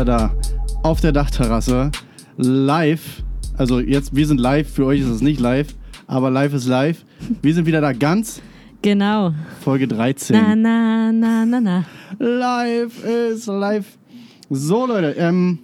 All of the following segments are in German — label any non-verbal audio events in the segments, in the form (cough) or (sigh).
Wieder da auf der Dachterrasse. Live. Also jetzt, wir sind live, für euch ist es nicht live, aber live ist live. Wir sind wieder da ganz. Genau. Folge 13. Na, na, na, na, na. Live ist live. So, Leute, ähm,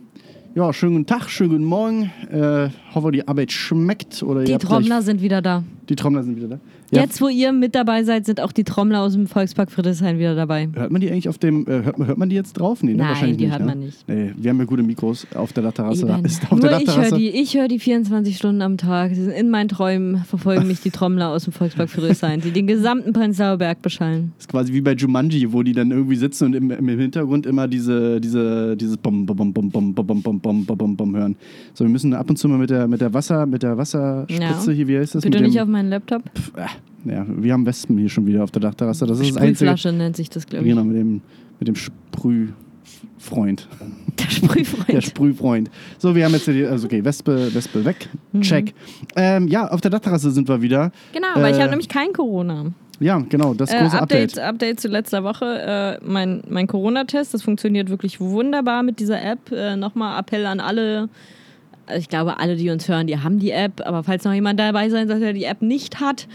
ja, schönen guten Tag, schönen guten Morgen. Äh, hoffe, die Arbeit schmeckt. Oder Die Trommler sind wieder da. Die Trommler sind wieder da. Ja, Jetzt, wo ihr mit dabei seid, sind auch die Trommler aus dem Volkspark Friedrichshain wieder dabei. Hört man die eigentlich auf dem, äh, hört, man, hört man die jetzt drauf? Nee, ne? Nein, wahrscheinlich die nicht, hört ne? man nicht. Nee, wir haben ja gute Mikros auf der auf Nur der ich höre die, ich höre die 24 Stunden am Tag. Sie sind In meinen Träumen verfolgen mich die Trommler aus dem Volkspark Friedrichshain, die den gesamten Prenzlauer Berg beschallen. ist quasi wie bei Jumanji, wo die dann irgendwie sitzen und im, im Hintergrund immer diese, diese, dieses Bom, Bom, Bom, Bom, Bom, Bom, Bom, Bom, Bom, Bom, hören. So, wir müssen ab und zu mal mit der, mit der Wasser, mit der Wasserspritze Ja. hier, wie heißt das? Bitte nicht auf meinen Laptop. Pff, äh, ja, wir haben Wespen hier schon wieder auf der Dachterrasse. Das ist das Einzige. Nennt sich das, glaube ich. Genau, mit dem, mit dem Sprühfreund. Der (laughs) Der Sprühfreund. Sprühfreund. So, wir haben jetzt hier, die, also okay, Wespe, Wespe weg. Mhm. Check. Ähm, ja, auf der Dachterrasse sind wir wieder. Genau, weil ich Äh, habe nämlich kein Corona. Ja, genau, das Äh, große Update, Update. Update zu letzter Woche. Äh, mein mein Corona-Test, das funktioniert wirklich wunderbar mit dieser App. Äh, Nochmal Appell an alle. Also Ich glaube, alle, die uns hören, die haben die App. Aber falls noch jemand dabei sein sollte, der die App nicht hat,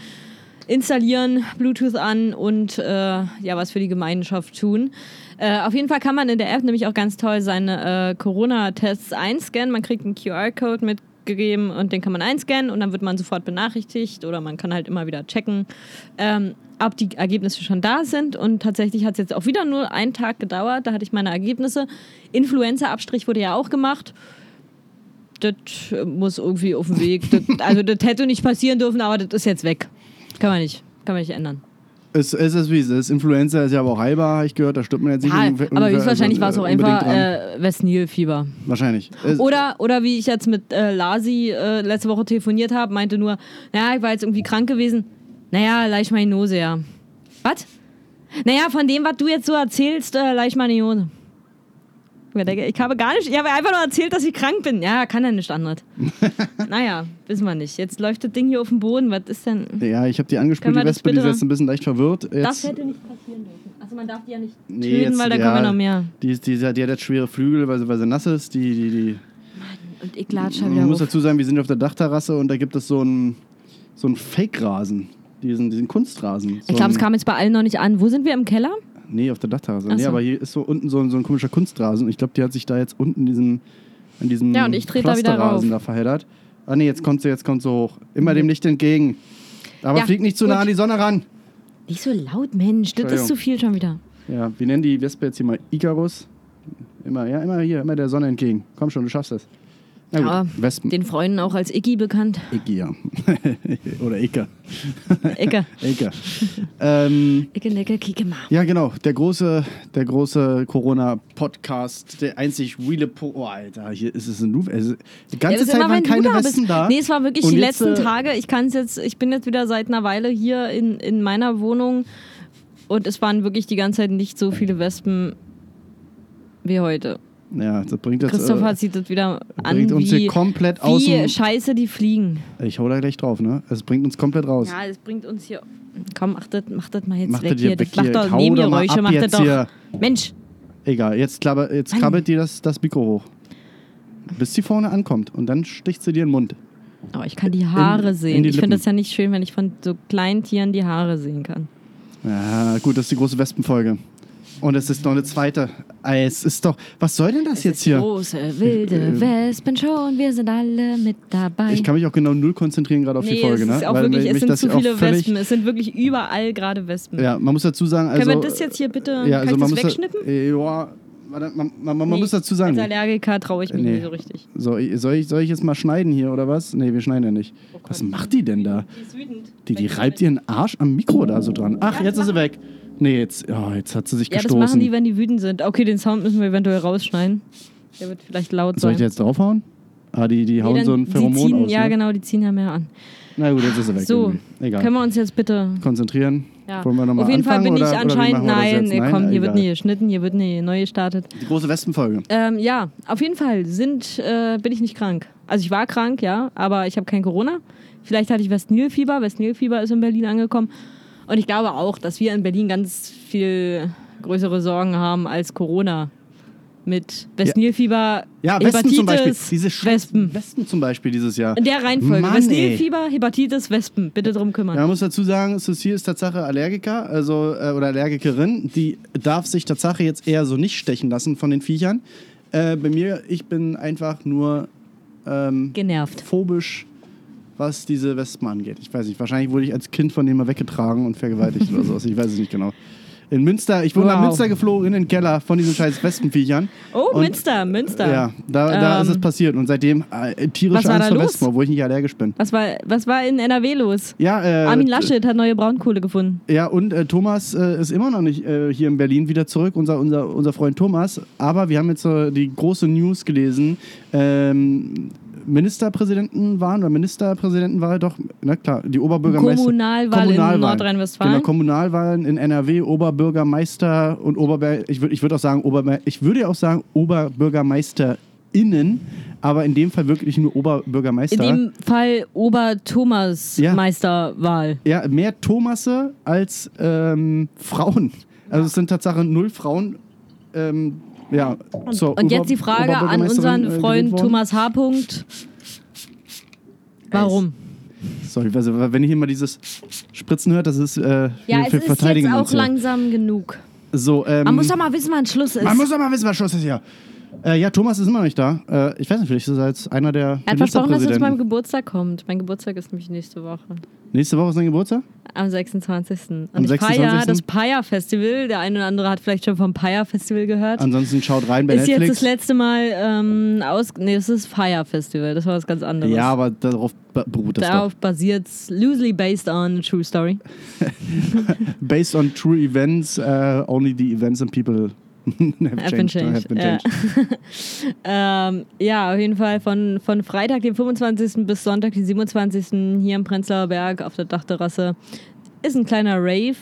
installieren, Bluetooth an und äh, ja, was für die Gemeinschaft tun. Äh, auf jeden Fall kann man in der App nämlich auch ganz toll seine äh, Corona-Tests einscannen. Man kriegt einen QR-Code mitgegeben und den kann man einscannen und dann wird man sofort benachrichtigt oder man kann halt immer wieder checken, ähm, ob die Ergebnisse schon da sind. Und tatsächlich hat es jetzt auch wieder nur einen Tag gedauert. Da hatte ich meine Ergebnisse. Influenza-Abstrich wurde ja auch gemacht. Das muss irgendwie auf dem Weg. Das, also, das hätte nicht passieren dürfen, aber das ist jetzt weg. Kann man nicht. Kann man nicht ändern. Es, es ist wie es ist. Influenza ist ja aber auch heilbar, habe ich gehört. Da stirbt man jetzt nicht Ja, ungefähr- aber höchstwahrscheinlich war es auch unbedingt einfach äh, West-Nil-Fieber. Wahrscheinlich. Es- Oder, oder wie ich jetzt mit äh, Lasi äh, letzte Woche telefoniert habe, meinte nur, naja, ich war jetzt irgendwie krank gewesen. Naja, Leishmaniose, ja. Was? Naja, von dem, was du jetzt so erzählst, äh, Leishmaniose. Ich denke, Ich habe gar nicht, ich habe einfach nur erzählt, dass ich krank bin. Ja, kann ja nicht anderes. (laughs) naja, wissen wir nicht. Jetzt läuft das Ding hier auf dem Boden. Was ist denn? ja, ich habe die wir die das Wespe, die ist jetzt ein bisschen leicht verwirrt. Das Jetzt, hätte nicht passieren dürfen. Also man darf die ja nicht Nee, töten, jetzt- weil da ja. kommen ja noch mehr. die, die, ist- die hat jetzt schwere Flügel, weil sie, weil sie nass ist. Die, die, die, Und ich latsche wieder man muss dazu sagen, wir sind auf der Dachterrasse und da gibt es so einen so Fake-Rasen. Diesen, diesen Kunstrasen. So Ich glaube, es kam jetzt bei allen noch nicht an. Wo sind wir im Keller? Nee, auf der Dachterrasse. Ach Nee, so. aber hier ist so unten so, ein- so ein komischer Kunstrasen. Ich glaube, die hat sich da jetzt unten diesen, an diesem Ja, und ich trete da wieder Pflasterrasen rauf. da verheddert. Ah nee, jetzt kommt sie, jetzt kommt sie hoch. Immer dem Licht entgegen. Aber Ja, flieg nicht zu gut. nah an die Sonne ran. Nicht so laut, Mensch. Das ist Entschuldigung. zu viel schon wieder. Ja, wir nennen die Wespe jetzt hier mal Icarus. Immer, ja, immer hier, immer der Sonne entgegen. Komm schon, du schaffst das. Ja, Wespen. Den Freunden auch als Iggy bekannt. Icke, ja. (laughs) Oder Icke. Ecke. Icke. (laughs) ähm, Ecke, Necke, Kicke, Ma. ja, genau. Der große, der große Corona-Podcast, der einzig reale po Oh, Alter, hier ist es ein. Also, die ganze Ja, Zeit immer, waren keine da bist. Westen da. Nee, es war wirklich Und die letzten äh, Tage. Ich kann es jetzt, ich bin jetzt wieder seit einer Weile hier in, in meiner Wohnung und es waren wirklich die ganze Zeit nicht so viele Wespen wie heute. Ja, das bringt jetzt. Christopher äh, zieht das wieder an, bringt uns wie, hier komplett aus. wie scheiße die fliegen. Ich hau da gleich drauf, ne? Es bringt uns komplett raus. Ja, das bringt uns hier. Komm, mach das, mach das mal jetzt Mach weg das hier hier. weg Das macht hier. doch Nebengeräusche, macht das doch. hier. Mensch, Egal, jetzt, klabber, jetzt krabbelt dir das, das Mikro hoch. Bis sie vorne ankommt und dann sticht sie dir in den Mund. Oh, ich kann die Haare in sehen. die ich finde das ja nicht schön, wenn ich von so kleinen Tieren die Haare sehen kann. Ja, gut, das ist die große Wespenfolge. Und es ist noch eine zweite. Ey, Es ist doch. Was soll denn das jetzt hier? Große, wilde Äh, Wespen schon, wir sind alle mit dabei. Ich kann mich auch genau null konzentrieren gerade auf die nee, Folge, es ne? ist auch Weil wirklich, es sind zu viele Wespen. Es sind wirklich überall gerade Wespen. Ja, man muss dazu sagen, also. Können wir das jetzt hier bitte, ja, also kann man ich das muss da- wegschnippen? äh, Ja, man, man, man Nee, muss dazu sagen. Als Allergiker traue ich mich Nee. nicht so richtig. So, soll, ich, soll ich jetzt mal schneiden hier oder was? Nee, wir schneiden ja nicht. Oh. Was macht die denn da? Die ist wütend. Die, die reibt ihren Arsch am Mikro da so dran. Ach, jetzt ist sie weg. Nee, jetzt, oh, jetzt hat sie sich Ja, das gestoßen. machen die, wenn die wütend sind. Okay, den Sound müssen wir eventuell rausschneiden. Der wird vielleicht laut Soll sein. ich jetzt draufhauen? Ah, die, die hauen Nee, dann- so ein die Pheromon ziehen, aus. Ja, ne? genau, die ziehen ja mehr an. Na gut, jetzt ist sie weg. So, irgendwie. Egal. Können wir uns jetzt bitte. Konzentrieren. Ja. Wollen wir noch Auf jeden Fall anfangen, bin ich oder- wie anscheinend. das Nein, Nein? komm, hier wird Egal. nie geschnitten, hier wird nie neu gestartet. Die große Wespenfolge. Ähm, ja, auf jeden Fall sind, äh, bin ich nicht krank. Also ich war krank, ja, aber ich habe kein Corona. Vielleicht hatte ich Westnilfieber. Westnilfieber ist in Berlin angekommen. Und ich glaube auch, dass wir in Berlin ganz viel größere Sorgen haben als Corona. mit Westnilfieber, Ja, Wespen zum Beispiel. Hepatitis, Diese Sch- Wespen. Wespen zum Beispiel dieses Jahr. In der Reihenfolge. Mann. Westnilfieber, Hepatitis, Wespen. Bitte drum kümmern. Ja, man muss dazu sagen, Cecile ist Tatsache Allergiker, also äh, oder Allergikerin. Die darf sich Tatsache jetzt eher so nicht stechen lassen von den Viechern. Äh, bei mir, ich bin einfach nur ähm, Genervt. phobisch, was diese Wespen angeht. Ich weiß nicht, wahrscheinlich wurde ich als Kind von denen mal weggetragen und vergewaltigt oder sowas. Ich weiß es nicht genau. In Münster, ich wurde nach Wow. Münster geflogen in den Keller von diesen scheiß Wespenviechern. Oh, Und- Münster, Münster. Ja, da, da Ähm, ist es passiert und seitdem äh, tierische Angst vor? Wespen, obwohl ich nicht allergisch bin. Was war, was war in NRW los? Ja, äh, Armin Laschet hat neue Braunkohle gefunden. Ja, und äh, Thomas äh, ist immer noch nicht äh, hier in Berlin wieder zurück, unser, unser, unser Freund Thomas. Aber wir haben jetzt die große News gelesen. Ähm, Ministerpräsidenten waren oder Ministerpräsidentenwahl, doch, na klar, die Oberbürgermeister. Kommunalwahl in Nordrhein-Westfalen. Genau, Kommunalwahlen in NRW, Oberbürgermeister und Oberbür ich würde ich würd auch sagen, Oberbe ich würde ja auch sagen OberbürgermeisterInnen, aber in dem Fall wirklich nur Oberbürgermeister. In dem Fall Ober-Thomas-Meisterwahl. Ja, mehr Thomasse als ähm, Frauen. Also es sind Tatsache null Frauen. Ähm, ja, zur Und jetzt die Frage an unseren äh, Freund. Thomas H. Punkt. Warum? Sorry, also, wenn ich immer dieses Spritzen hört, das ist äh, Ja, wir es ist jetzt auch langsam genug. So, ähm, Man muss doch mal wissen, wann Schluss ist. man muss doch mal wissen, was Schluss ist hier. Äh, ja, Thomas ist immer noch nicht da. Äh, ich weiß nicht, vielleicht ist er jetzt einer der er hat versprochen, dass er zu meinem Geburtstag kommt. Mein Geburtstag ist nämlich nächste Woche. Nächste Woche ist sein Geburtstag? Am 26. Und Am ich feiere 26.. das Paya Festival. Der eine oder andere hat vielleicht schon vom Paya Festival gehört. Ansonsten schaut rein bei ist jetzt Netflix. das letzte Mal ähm, aus. Nee, das ist Fire Festival. Das war was ganz anderes. ja, aber darauf be- beruht das Darauf basiert loosely based on a true story. (laughs) Based on true events, uh, only the events and people (laughs) have Have changed. have been Ja. changed. (laughs) ähm, ja, auf jeden Fall von, von Freitag, den 25. bis Sonntag, den 27. hier im Prenzlauer Berg auf der Dachterrasse. Ist ein kleiner Rave,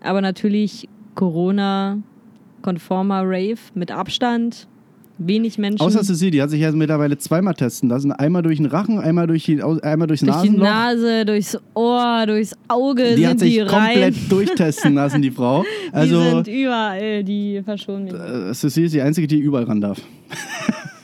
aber natürlich Corona-konformer Rave mit Abstand, wenig Menschen. Außer Cecile, die hat sich ja mittlerweile zweimal testen lassen. Einmal durch den Rachen, einmal, durch die, einmal durchs durch die Nasenloch. Nase, durchs Ohr, durchs Auge die sind hat sich die rein. komplett durchtesten lassen, die Frau. (laughs) die Also, sind überall, die verschonen äh, Cecile ist die Einzige, die überall ran darf. (laughs)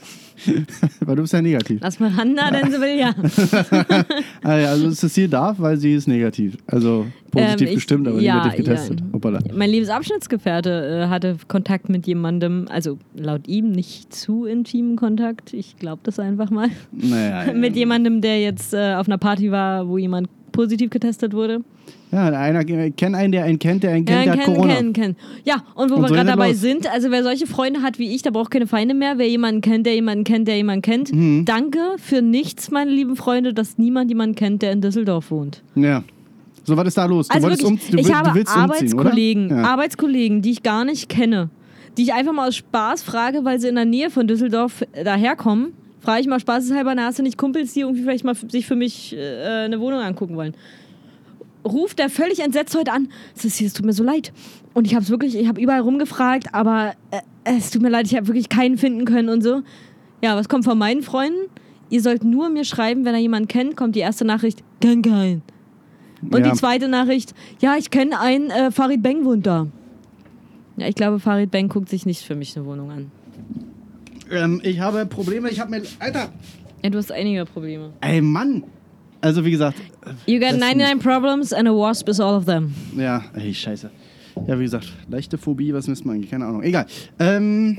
(laughs) weil du bist ja negativ. Lass mal ran, da, denn sie will ja. (laughs) Ah, also Cecile darf, weil sie ist negativ. Also positiv Ähm, ich- gestimmt, aber ja, negativ getestet. ja. Hoppala. Mein Lebensabschnittsgefährte äh, hatte Kontakt mit jemandem, also laut ihm nicht zu intimen Kontakt. Ich glaube das einfach mal. Naja, (laughs) ja. mit jemandem, der jetzt äh, auf einer Party war, wo jemand positiv getestet wurde. ja, einer kennt einen, der einen kennt, der einen kennt, der hat kennen, Corona. kennen, kennen. Ja, und wo Und wir so gerade er dabei los. sind, also wer solche Freunde hat wie ich, der braucht keine Feinde mehr. Wer jemanden kennt, der jemanden kennt, der jemanden kennt. Mhm. Danke für nichts, meine lieben Freunde, dass niemand jemanden kennt, der in Düsseldorf wohnt. Ja. So, was ist da los? Du, Also wirklich, um, du, ich will- habe? Arbeitskollegen, Ja. Arbeitskollegen, die ich gar nicht kenne, die ich einfach mal aus Spaß frage, weil sie in der Nähe von Düsseldorf daherkommen. Frage ich mal spaßeshalber, na, hast du nicht Kumpels, die irgendwie vielleicht mal sich für mich äh, eine Wohnung angucken wollen? Ruft der völlig entsetzt heute an. Sissi, es tut mir so leid. Und ich habe wirklich, ich habe überall rumgefragt, aber äh, es tut mir leid, ich habe wirklich keinen finden können und so. Ja, was kommt von meinen Freunden? Ihr sollt nur mir schreiben, wenn ihr jemanden kennt, kommt die erste Nachricht, kenn keinen. Und Ja. die zweite Nachricht, ja, ich kenne einen, äh, Farid Beng wohnt da. Ja, ich glaube, Farid Beng guckt sich nicht für mich eine Wohnung an. Ähm, ich habe Probleme, ich habe mir. Alter! Ja, du hast einige Probleme. Ey, Mann! Also, wie gesagt, You got Das- 99 problems and a wasp is all of them. ja, ey, scheiße. Ja, wie gesagt, leichte Phobie, was müssen wir eigentlich? Keine Ahnung. Egal. Ähm,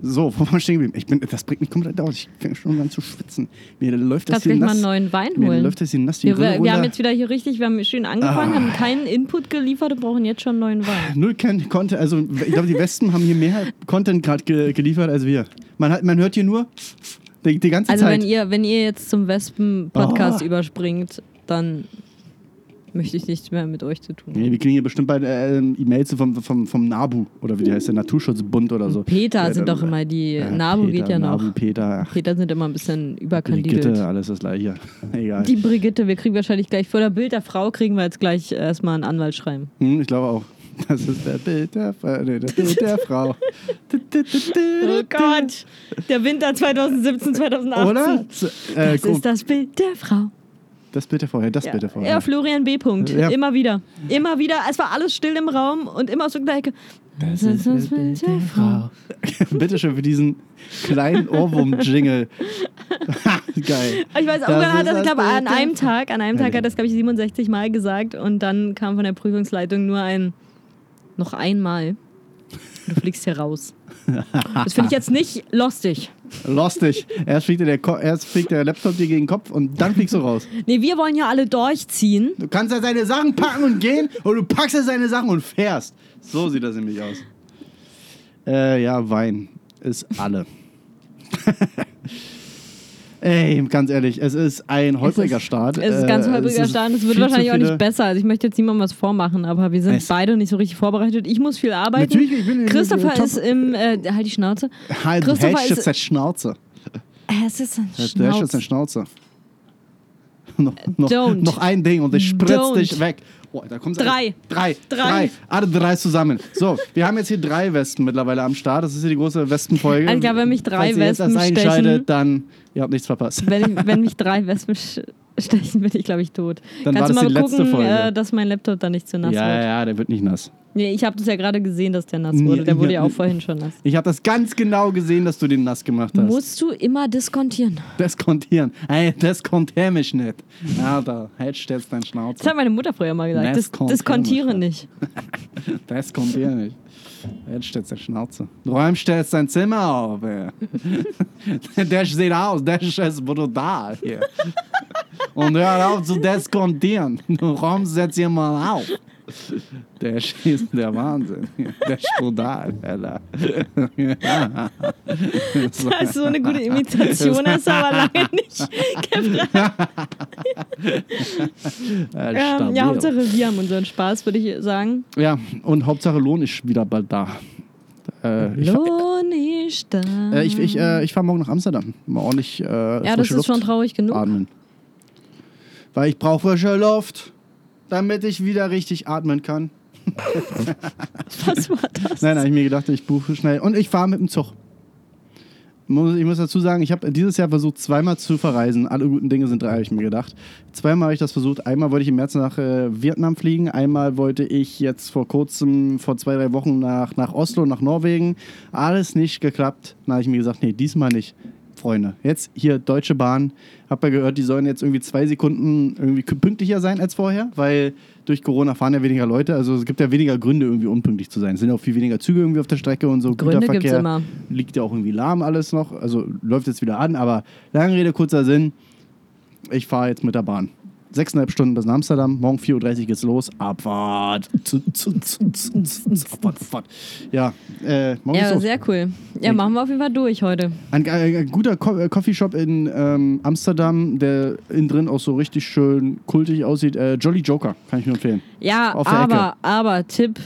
so, wo waren wir stehen geblieben? Ich bin, das bringt mich komplett aus. Ich fange schon an zu schwitzen. Mir läuft das Kannst du hier gleich mal nass. einen neuen Wein Mir holen. läuft das hier nass die Wir, wir runter. haben jetzt wieder hier richtig, wir haben schön angefangen, Ah. haben keinen Input geliefert und brauchen jetzt schon einen neuen Wein. Null Con- Content, also ich glaube, die Westen haben hier mehr Content gerade ge geliefert als wir. Man, hat, man hört hier nur die, die ganze Also Zeit. wenn ihr, wenn ihr jetzt zum Wespen-Podcast Oh. überspringt, dann möchte ich nichts mehr mit euch zu tun. Nee, wir kriegen hier bestimmt bei äh, E-Mails vom, vom, vom NABU oder wie die heißt, der Naturschutzbund oder so. Peter Ja, sind dann- doch immer die, Nabu Peter, geht ja noch. Nabu, Peter, ach, Peter sind immer ein bisschen überkandidelt. Brigitte, alles das gleiche. (laughs) Egal. Die Brigitte, wir kriegen wahrscheinlich gleich vor der Bild der Frau, kriegen wir jetzt gleich erstmal einen Anwalt schreiben. Hm, ich glaube auch. Das ist der Bild der, Frau- nee, das Bild der (laughs) Frau. Oh Gott, der Winter 2017, 2018. Oder? Äh, Das ist das Bild der Frau. Das davor, ja, das Ja, Bild davor. ja, Florian B. Punkt. Ja. Immer wieder. Immer wieder. Es war alles still im Raum und immer aus der Ecke. Das ist das Bild der Frau. (laughs) Bitte schön für diesen kleinen Ohrwurm-Jingle. (laughs) Geil. Ich weiß, Das irgendwann hat er, ich das glaube, an einem Tag, an einem Tag Ja, hat er das, glaube ich, 67 Mal gesagt und dann kam von der Prüfungsleitung nur ein, noch einmal. Du fliegst hier raus. Das finde ich jetzt nicht lustig. Lustig. Erst fliegt, dir der Ko erst fliegt der Laptop dir gegen den Kopf und dann fliegst du raus. Nee, wir wollen ja alle durchziehen. Du kannst ja seine Sachen packen und gehen und du packst ja seine Sachen und fährst. So sieht das nämlich aus. Äh, ja, Wein ist alle. (laughs) Ey, ganz ehrlich, es ist ein holpriger Es ist- Start. Es ist ganz Äh, holpriger ist Start. Es wird wahrscheinlich auch nicht besser. Also ich möchte jetzt niemandem was vormachen, aber wir sind Es- beide nicht so richtig vorbereitet. Ich muss viel arbeiten. Natürlich, ich bin in- Christopher top- ist im, äh, halt die Schnauze. Halt, Christopher jetzt ist- deine Schnauze. Es ist ein Du hältst jetzt deine Schnauze. Schnauze. (laughs) noch, noch, ein Ding und ich spritz Don't. dich weg. Oh, da kommt Drei. Drei. Drei. Drei. Alle drei zusammen. So, wir haben jetzt hier drei Westen mittlerweile am Start. Das ist hier die große Westenfolge. Also ich glaube, wenn mich drei Falls ihr jetzt erst stechen- dann ihr habt nichts verpasst. Wenn, wenn mich (laughs) drei Wespen stechen, bin ich, glaube ich, tot. Dann Kannst war du das mal gucken, äh, dass mein Laptop da nicht zu nass ja, wird? ja, der wird nicht nass. Nee, ich habe das ja gerade gesehen, dass der nass Ja, wurde. Der wurde ja, ja auch ja. vorhin schon nass. Ich habe das ganz genau gesehen, dass du den nass gemacht hast. Musst du immer diskontieren. Deskontieren. Ey, deskontier mich nicht. Alter, hältst jetzt dein Das Schnauze. hat meine Mutter früher mal gesagt. Dis Diskontieren diskontiere nicht. Deskontier nicht. (laughs) Hältst jetzt deine Schnauze. Räumst jetzt dein Zimmer auf. Ey. (laughs) (laughs) der sieht aus, der ist brutal hier. Und hör auf zu deskontieren. (laughs) Du räumst jetzt hier mal auf. Der ist der Wahnsinn. Der ist brutal, Alter. (laughs) Das ist so eine gute Imitation, hast du aber lange nicht gebracht. Ja, Ähm, ja. Hauptsache wir haben unseren Spaß, würde ich sagen. Ja, und Hauptsache Lohn ist wieder bald da. Äh, ich Lohn ist da. äh, ich, ich, äh, ich fahre morgen nach Amsterdam. Mal ordentlich äh, ja, das ist Luft schon traurig genug. atmen. Weil ich brauche frische Luft, damit ich wieder richtig atmen kann. (laughs) Was war das? Nein, habe ich mir gedacht, ich buche schnell. Und ich fahre mit dem Zug. Ich muss dazu sagen, ich habe dieses Jahr versucht, zweimal zu verreisen. Alle guten Dinge sind drei, habe ich mir gedacht. Zweimal habe ich das versucht. Einmal wollte ich im März nach äh, Vietnam fliegen. Einmal wollte ich jetzt vor kurzem, vor zwei, drei Wochen nach, nach Oslo, nach Norwegen. Alles nicht geklappt. Dann habe ich mir gesagt, nee, diesmal nicht. Freunde, jetzt hier Deutsche Bahn. Hab ja gehört, die sollen jetzt irgendwie zwei Sekunden irgendwie pünktlicher sein als vorher, weil durch Corona fahren ja weniger Leute. Also es gibt ja weniger Gründe, irgendwie unpünktlich zu sein. Es sind auch viel weniger Züge irgendwie auf der Strecke und so. Gründe gibt's Güterverkehr immer. Liegt ja auch irgendwie lahm alles noch. Also läuft jetzt wieder an, aber lange Rede, kurzer Sinn. Ich fahre jetzt mit der Bahn. Sechseinhalb Stunden bis nach Amsterdam. Morgen 4.30 Uhr geht's los. Abfahrt. (laughs) Abfahrt, Abfahrt. Ja, äh, morgen Ja, sehr cool. Ja, machen wir auf jeden Fall durch heute. Ein, äh, ein guter Co äh, Coffeeshop in ähm, Amsterdam, der innen drin auch so richtig schön kultig aussieht. Äh, Jolly Joker, kann ich nur empfehlen. Ja, aber, aber Tipp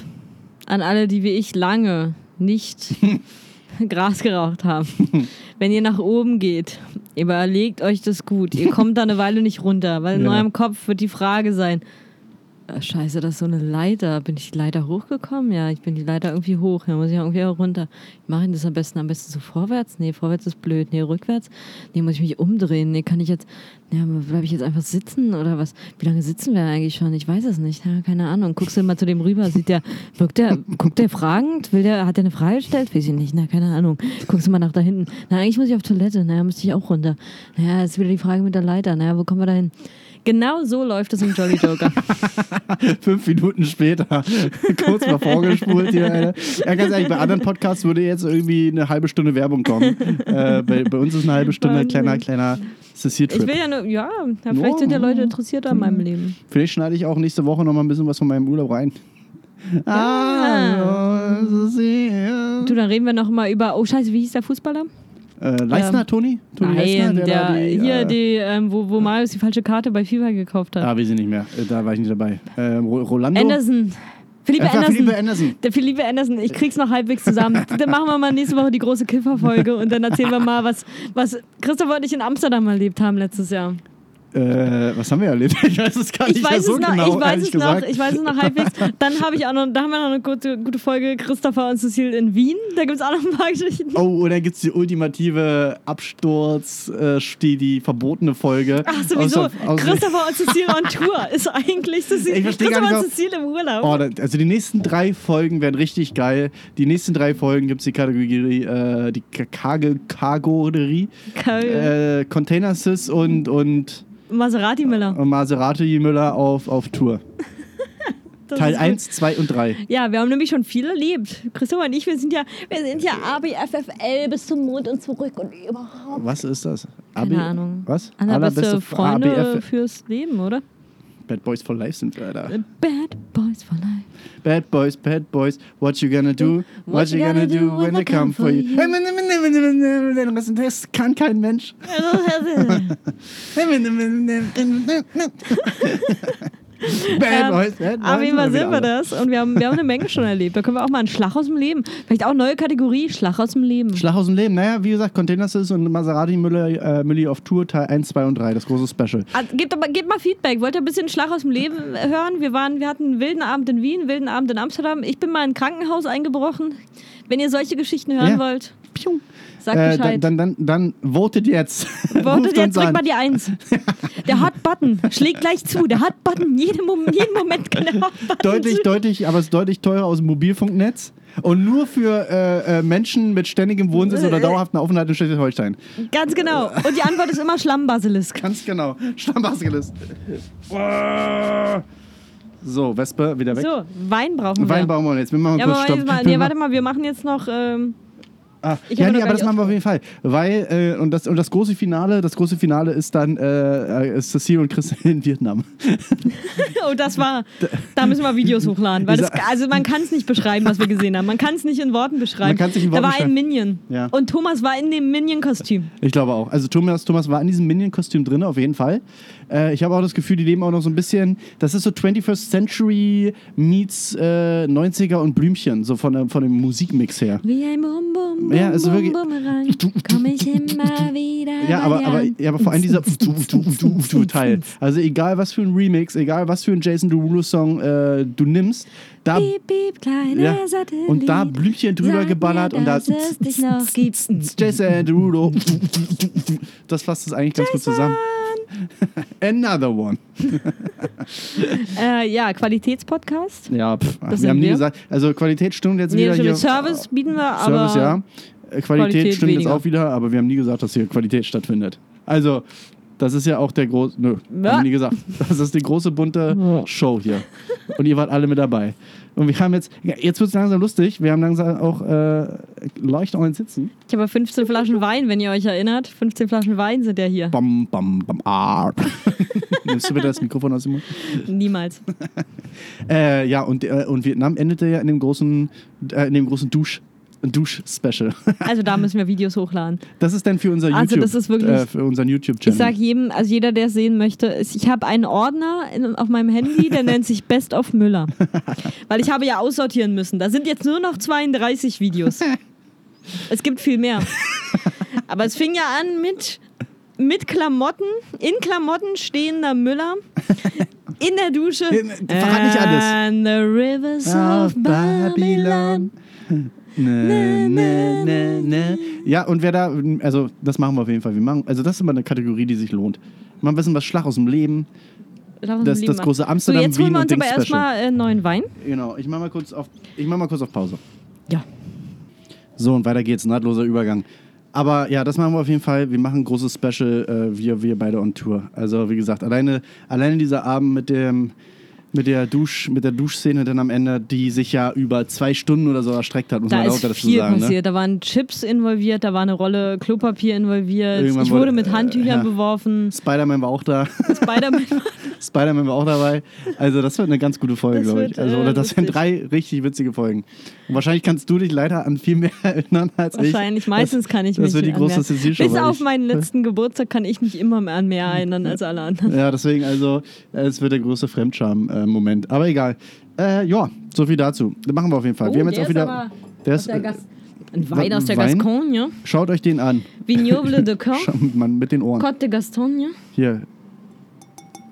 an alle, die wie ich lange nicht (laughs) (laughs) Gras geraucht haben. Wenn ihr nach oben geht, überlegt euch das gut. Ihr (laughs) kommt da eine Weile nicht runter, weil in Ja. eurem Kopf wird die Frage sein, scheiße, das ist so eine Leiter. Bin ich die Leiter hochgekommen? Ja, ich bin die Leiter irgendwie hoch. Ja, muss ich irgendwie auch runter. Mache ich das am besten am besten so vorwärts? Nee, vorwärts ist blöd. Nee, rückwärts? Nee, muss ich mich umdrehen? Nee, kann ich jetzt, ja, bleibe ich jetzt einfach sitzen oder was? Wie lange sitzen wir eigentlich schon? Ich weiß es nicht. Ja, keine Ahnung. Guckst du mal zu dem rüber, sieht der, wirkt der, guckt der fragend? Will der, hat der eine Frage gestellt? Weiß ich nicht. Na, keine Ahnung. Guckst du mal nach da hinten. Na, eigentlich muss ich auf Toilette. Naja, müsste ich auch runter. Naja, ist wieder die Frage mit der Leiter. Naja, wo kommen wir da hin? Genau so läuft es im Jolly Joker. (laughs) Fünf Minuten später, (laughs) kurz mal vorgespult hier. Ja, ganz ehrlich, bei anderen Podcasts würde jetzt irgendwie eine halbe Stunde Werbung kommen. Äh, bei, bei uns ist eine halbe Stunde Wahnsinn. kleiner, kleiner Ich Cecil-Trip. will ja nur, ja, ja vielleicht sind ja Leute interessiert an meinem Leben. Vielleicht schneide ich auch nächste Woche noch mal ein bisschen was von meinem Urlaub rein. Ah, Cecil. Du, dann reden wir noch mal über, oh scheiße, wie hieß der Fußballer? Äh, Leistner, Ähm, Toni? Toni Nein, der, da die, hier, äh, die, ähm, wo, wo Marius die falsche Karte bei FIFA gekauft hat. Ah, weiß ich nicht mehr. Äh, Da war ich nicht dabei. Ähm, Ro- Rolando? Anderson. Philippe Äh, Anderson. Philippe Anderson. Der Philippe Anderson, ich krieg's noch halbwegs zusammen. (laughs) Dann machen wir mal nächste Woche die große Kifferfolge und dann erzählen wir mal, was, was Christopher und ich in Amsterdam erlebt haben letztes Jahr. Äh, was haben wir erlebt? (laughs) Ich weiß es gar nicht Ich mehr weiß, so es noch, genau, ich, weiß es noch, ich weiß es noch halbwegs. Dann habe ich auch noch, da haben wir noch eine gute, gute Folge Christopher und Cecile in Wien. Da gibt es auch noch ein paar Geschichten. Oh, und dann gibt es die ultimative Absturz, äh, die, die verbotene Folge. Ach, sowieso. Aus aus- Christopher und Cecile on Tour ist eigentlich Cecile, Ich Christopher und Cecile im Urlaub. Oh, da, also die nächsten drei Folgen werden richtig geil. Die nächsten drei Folgen gibt es die Kategorie, äh, die Kategorie, Ka- äh, Container Sis und, und Maserati Miller. Maserati Müller auf, auf Tour. (laughs) Teil ist gut. 1, 2 und 3. Ja, wir haben nämlich schon viel erlebt. Christopher und ich, wir sind ja, wir sind ja ABFFL bis zum Mond und zurück und überhaupt. Was ist das? Keine Ahnung. Was? Allerbeste Freunde ABF fürs Leben, oder? Bad Boys for Life sind wir. Bad Boys for Life. Bad Boys, bad boys, what you gonna do? What, you gonna, do when they come for you? Das kann kein Mensch. (laughs) (laughs) Bad Boys, bad boys. Aber wie wieder sind wir das? Und wir haben, wir haben eine Menge schon erlebt. Da können wir auch mal einen Schlag aus dem Leben. Vielleicht auch neue Kategorie, Schlag aus dem Leben. Schlag aus dem Leben. Naja, wie gesagt, Containers ist und Maserati Müller, äh, Mülli auf Tour, Teil 1, 2 und 3, das große Special. Ah, Gebt, gebt mal Feedback. Wollt ihr ein bisschen Schlag aus dem Leben hören? Wir, waren, wir hatten einen wilden Abend in Wien, einen wilden Abend in Amsterdam. Ich bin mal in ein Krankenhaus eingebrochen. Wenn ihr solche Geschichten hören Ja. wollt, Sagt Äh, Bescheid. dann, dann, dann, dann votet jetzt. Votet (laughs) jetzt, drückt mal die Eins. Der Hot-Button schlägt gleich zu. Der Hot-Button, jeden, Mom jeden Moment kann der Hot-Button Deutlich, zu. deutlich, aber es ist deutlich teurer aus dem Mobilfunknetz. Und nur für äh, äh, Menschen mit ständigem Wohnsitz oder dauerhaften Aufenthalt in Schleswig-Holstein. Ganz genau. Und die Antwort ist immer Schlammbasilisk. (laughs) Ganz genau. Stammbasilisk. So, Wespe, wieder weg. So, Wein brauchen wir. Wein bauen wir jetzt. Wir machen Ja, kurz Stopp. jetzt mal, nee, warte mal, wir machen jetzt noch. Ähm, Ah, ja, nee, aber das machen wir auf jeden Fall. Weil, äh, und, das, und das große Finale, das große Finale ist dann äh, äh, ist Cecile und Chris (laughs) in Vietnam. (laughs) oh, das war. Da müssen wir Videos hochladen. Weil das, also man kann es nicht beschreiben, was wir gesehen haben. Man kann es nicht in Worten beschreiben. Man nicht in da Worten war ein. Minion. Ja. Und Thomas war in dem Minion-Kostüm. Ich glaube auch. Also Thomas, Thomas war in diesem Minion-Kostüm drin, auf jeden Fall. Äh, ich habe auch das Gefühl, die leben auch noch so ein bisschen, das ist so 21st Century meets äh, 90er und Blümchen, so von, der- von dem Musikmix her. Wie ein Bum Ja, ist wirklich- komm ich immer (laughs) Ja, aber, aber, ja, aber vor allem dieser Teil. Also egal was für ein Remix, egal was für ein Jason Derulo-Song äh, du nimmst, da Piep, piep, Ja, Satellit. und da Blümchen drüber geballert mir, und da. Jason Derulo. Das fasst es eigentlich ganz gut zusammen. Another one. (laughs) Äh, ja, Qualitätspodcast. Ja, pff, wir haben nie wir. gesagt, also Qualität stimmt jetzt Nee, wieder hier. Service bieten wir, aber. Service, ja. Äh, Qualität, Qualität stimmt weniger. jetzt auch wieder, aber wir haben nie gesagt, dass hier Qualität stattfindet. Also, das ist ja auch der große. Nö, Ja. haben wir nie gesagt. (laughs) Das ist die große bunte Ja. Show hier. Und ihr wart alle mit dabei. Und wir haben jetzt, jetzt wird es langsam lustig. Wir haben langsam auch äh, ein Sitzen. Ich habe 15 Flaschen Wein, wenn ihr euch erinnert. 15 Flaschen Wein sind ja hier. Bam, bam, bam, ah. (laughs) Nimmst du bitte das Mikrofon aus dem Mund? Niemals. (laughs) Äh, ja, und, äh, und Vietnam endete ja in dem großen, äh, in dem großen Dusch. Dusch-Special. (laughs) Also da müssen wir Videos hochladen. Das ist dann für unser Also YouTube, das ist wirklich- äh, für unseren YouTube-Channel. Ich sage jedem, also jeder, der es sehen möchte, ich habe einen Ordner in, auf meinem Handy, der nennt sich Best of Müller. (laughs) Weil ich habe ja aussortieren müssen. Da sind jetzt nur noch 32 Videos. Es gibt viel mehr. (laughs) Aber es fing ja an mit, mit Klamotten, in Klamotten stehender Müller, in der Dusche. Verrat nicht alles. And the rivers of Babylon. Ne, ne, ne, ne. Ja, und wer da, also das machen wir auf jeden Fall. Wir machen, also das ist immer eine Kategorie, die sich lohnt. Mal ein bisschen was Schlag aus dem Leben. Uns Das, lieben das große So, Amsterdam, jetzt holen Wien wir uns aber erstmal äh, neuen Wein. Genau, ich mach mal kurz auf, ich mach mal kurz auf Pause. Ja. So, und weiter geht's, nahtloser Übergang. Aber ja, das machen wir auf jeden Fall. Wir machen ein großes Special, äh, wir, wir beide on Tour. Also wie gesagt, alleine, alleine dieser Abend mit dem mit der Dusch, mit der Duschszene dann am Ende, die sich ja über zwei Stunden oder so erstreckt hat, muss Da man auch dazu viel sagen. Ne? passiert. Da waren Chips involviert, da war eine Rolle Klopapier involviert. Irgendwann ich wurde wurde- mit Handtüchern äh, ja. beworfen. Spider-Man war auch da. Spider-Man. (laughs) Spider-Man war auch dabei. Also das wird eine ganz gute Folge, Das glaube ich. Also, äh, oder das wären lustig. drei richtig witzige Folgen. Und wahrscheinlich kannst du dich leider an viel mehr (laughs) erinnern als ich. Wahrscheinlich. Meistens kann ich das mich wird die an große Cecil-Show, Bis auf meinen letzten Geburtstag kann ich mich immer mehr an mehr erinnern als alle anderen. Ja, deswegen, also, äh, es wird der größte Fremdscham-Moment. Aber egal. Äh, ja, so viel dazu. Das machen wir auf jeden Fall. wir haben jetzt auch wieder. der ist, äh, ein Wein aus der Wein? Gascogne. schaut euch den an. Vignoble de Caen. (laughs) Schaut man mit den Ohren. Côte de Gascogne. Hier.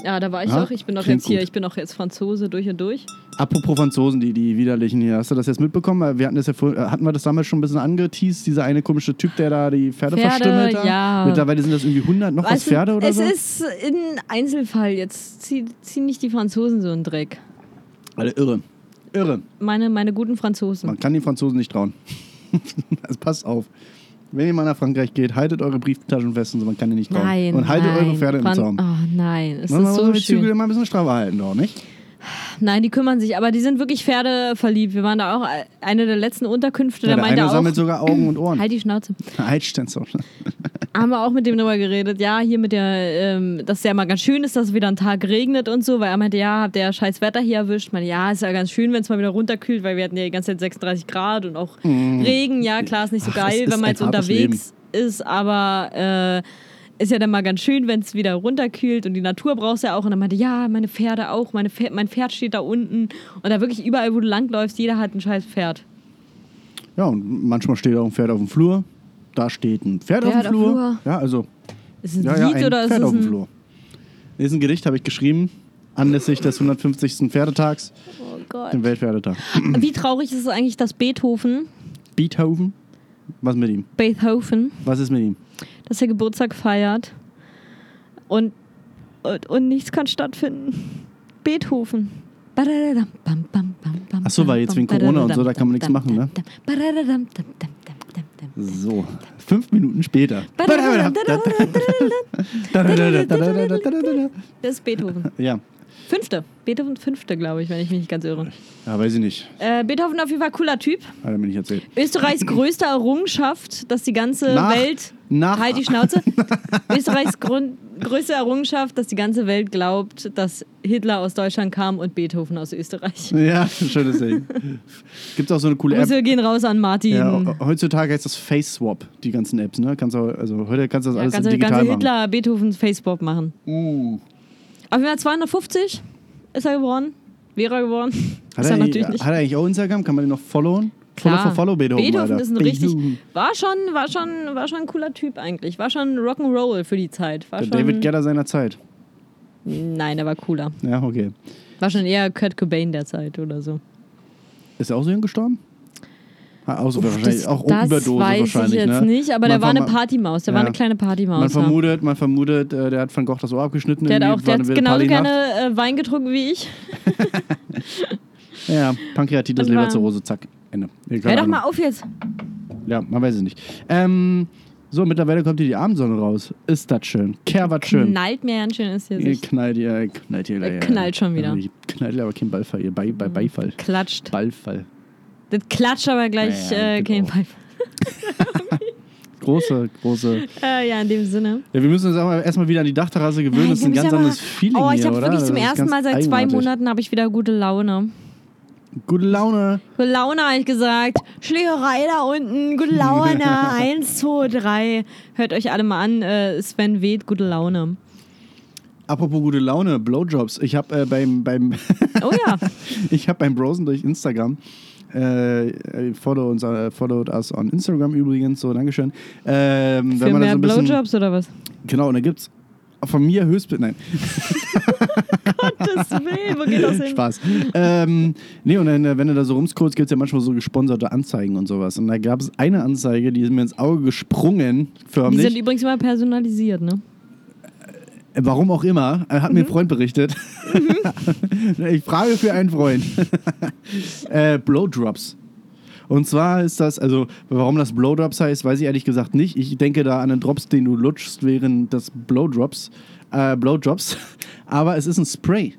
Ja, da war ich Ja, doch. Ich bin doch jetzt hier, gut. ich bin doch jetzt Franzose durch und durch. Apropos Franzosen, die, die widerlichen hier. Hast du das jetzt mitbekommen? Wir hatten das ja vor, hatten wir das damals schon ein bisschen angeteased, dieser eine komische Typ, der da die Pferde, Pferde, verstümmelt hat? ja. Mittlerweile sind das irgendwie 100 noch was Pferde oder es so? ist ein Einzelfall. Jetzt zieh- ziehen nicht die Franzosen so einen Dreck. Alle irre. Irre. Meine, meine guten Franzosen. Man kann den Franzosen nicht trauen. (laughs) also passt auf. Wenn ihr mal nach Frankreich geht, haltet eure Brieftaschen fest und so, man kann ihr nicht trauen. Nein. und haltet nein. eure Pferde im Zaum. Oh nein, es Man ist muss so die Zügel schön. immer ein bisschen straffer halten, doch, nicht? Nein, die kümmern sich, aber die sind wirklich Pferde verliebt. Wir waren da auch eine der letzten Unterkünfte, Ja, der meinte eine auch. sammelt sogar Augen und Ohren. Halt die Schnauze. Halt, Stenzel. Haben wir auch mit dem drüber geredet. Ja, hier mit der, ähm, dass es ja mal ganz schön ist, dass es wieder ein Tag regnet und so, weil er meinte, ja, habt ihr ja scheiß Wetter hier erwischt. Ich meine, ja, ist ja ganz schön, wenn es mal wieder runterkühlt, weil wir hatten ja die ganze Zeit 36 Grad und auch Regen. Ja, klar, ist nicht so. Ach, geil, wenn man jetzt unterwegs ist, aber äh, ist ja dann mal ganz schön, wenn es wieder runterkühlt und die Natur brauchst ja auch. Und dann meinte, ja, meine Pferde auch, meine Pferd, mein Pferd steht da unten. Und da wirklich überall, wo du langläufst, jeder hat ein scheiß Pferd. Ja, und manchmal steht auch ein Pferd auf dem Flur. Da steht ein Pferd, auf Pferd dem auf Flur. Flur. Ja, also Ist es ein ja, ja, Lied ein oder ist Pferd es auf dem. Flur. Ist ein Gedicht, habe ich geschrieben, anlässlich des 150. Pferdetags, Oh Gott. dem Weltpferdetag. Wie traurig ist es eigentlich, dass Beethoven, Beethoven, was mit ihm? Beethoven, Was ist mit ihm? Dass er Geburtstag feiert und, und, und nichts kann stattfinden. Beethoven. Ach so, weil jetzt wegen Corona und so, da kann man nichts machen, ne? So, fünf Minuten später. Das ist Beethoven. Ja, Fünfte. Beethoven fünfte, glaube ich, wenn ich mich nicht ganz irre. ja weiß ich nicht. Äh, Beethoven auf jeden Fall cooler Typ. Hat er mir nicht erzählt. Österreichs (laughs) größte Errungenschaft, dass die ganze Nach- Welt. nach- halt die Schnauze. (laughs) Österreichs Grund, größte Errungenschaft, dass die ganze Welt glaubt, dass Hitler aus Deutschland kam und Beethoven aus Österreich. Ja, schönes Ding. Gibt auch so eine coole App. Grüße gehen raus an Martin. Ja, Ja, heutzutage heißt das Face Swap, die ganzen Apps, ne? Kannst du, also heute kannst du das alles kannst du digital ganze machen. Hitler, Beethoven, Facebook machen. Uh. Auf jeden Fall 250 ist er geworden. Wäre er geworden. (laughs) Hat, ist er er eigentlich, natürlich nicht. hat er eigentlich auch Instagram? Kann man den noch followen? Follow for follow Beethoven, Beethoven Alter. ist ein richtig. War schon, war schon, war schon ein cooler Typ eigentlich. War schon Rock'n'Roll für die Zeit. War Der schon, David Gedder seiner Zeit. Nein, der war cooler. Ja, okay. War schon eher Kurt Cobain der Zeit oder so. Ist er auch so jung gestorben? Ah, auch so wahrscheinlich. das auch das Überdose weiß wahrscheinlich, ich jetzt ne? nicht, aber Man der war eine Partymaus. Der Ja. war eine kleine Partymaus. Man vermutet, man vermutet, äh, der hat Van Gogh das Ohr abgeschnitten. Der hat auch der hat genauso gerne äh, Wein getrunken wie ich. Ja, Pankreatitis, Leberzirrhose, zack, Ende. Hör doch mal auf jetzt. Ja, man weiß es nicht. Ähm, so, mittlerweile kommt hier die Abendsonne raus. Ist das schön. Kerwart schön. Knallt mir ganz schön ist hier Ihr knallt ihr, knallt ihr. Knallt schon wieder. Knallt aber kein Ballfall, ihr bei, bei Beifall. Klatscht. Ballfall. Das klatscht aber gleich Ja, äh, auch. Beifall. (laughs) Große, große. Äh, ja, in dem Sinne. Ja, wir müssen uns aber erstmal wieder an die Dachterrasse gewöhnen. Das ist ein ganz anderes Feeling Oh, ich habe wirklich zum ersten Mal seit zwei eigenartig. Monaten habe ich wieder gute Laune. Gute Laune. Gute Laune habe ich gesagt. Schlägerei da unten. Gute Laune. (laughs) Eins, zwei, drei. Hört euch alle mal an. Äh, Sven weht. Gute Laune. Apropos gute Laune, Blowjobs. Ich habe äh, beim, beim Oh ja. (laughs) ich habe beim Brosen durch Instagram äh, äh, follow uns, äh, followed us on Instagram übrigens, so, Dankeschön. Ähm, Für mehr so Blowjobs oder was? Genau, und da gibt's von mir höchst, nein, (laughs) Gottes Willen. Wo geht das hin? Spaß. ähm, nee, und dann, äh, wenn du da so rumscrollst, gibt es ja manchmal so gesponserte Anzeigen und sowas. Und da gab es eine Anzeige, die ist mir ins Auge gesprungen, Die förmlich. sind übrigens immer personalisiert, ne? Warum auch immer, hat mir Mhm. ein Freund berichtet. (laughs) ich frage für einen Freund. (laughs) äh, Blowdrops. Und zwar ist das, also warum das Blowdrops heißt, weiß ich ehrlich gesagt nicht. Ich denke da an den Drops, den du lutschst während des Blowdrops, äh, Blowjobs. Aber es ist ein Spray.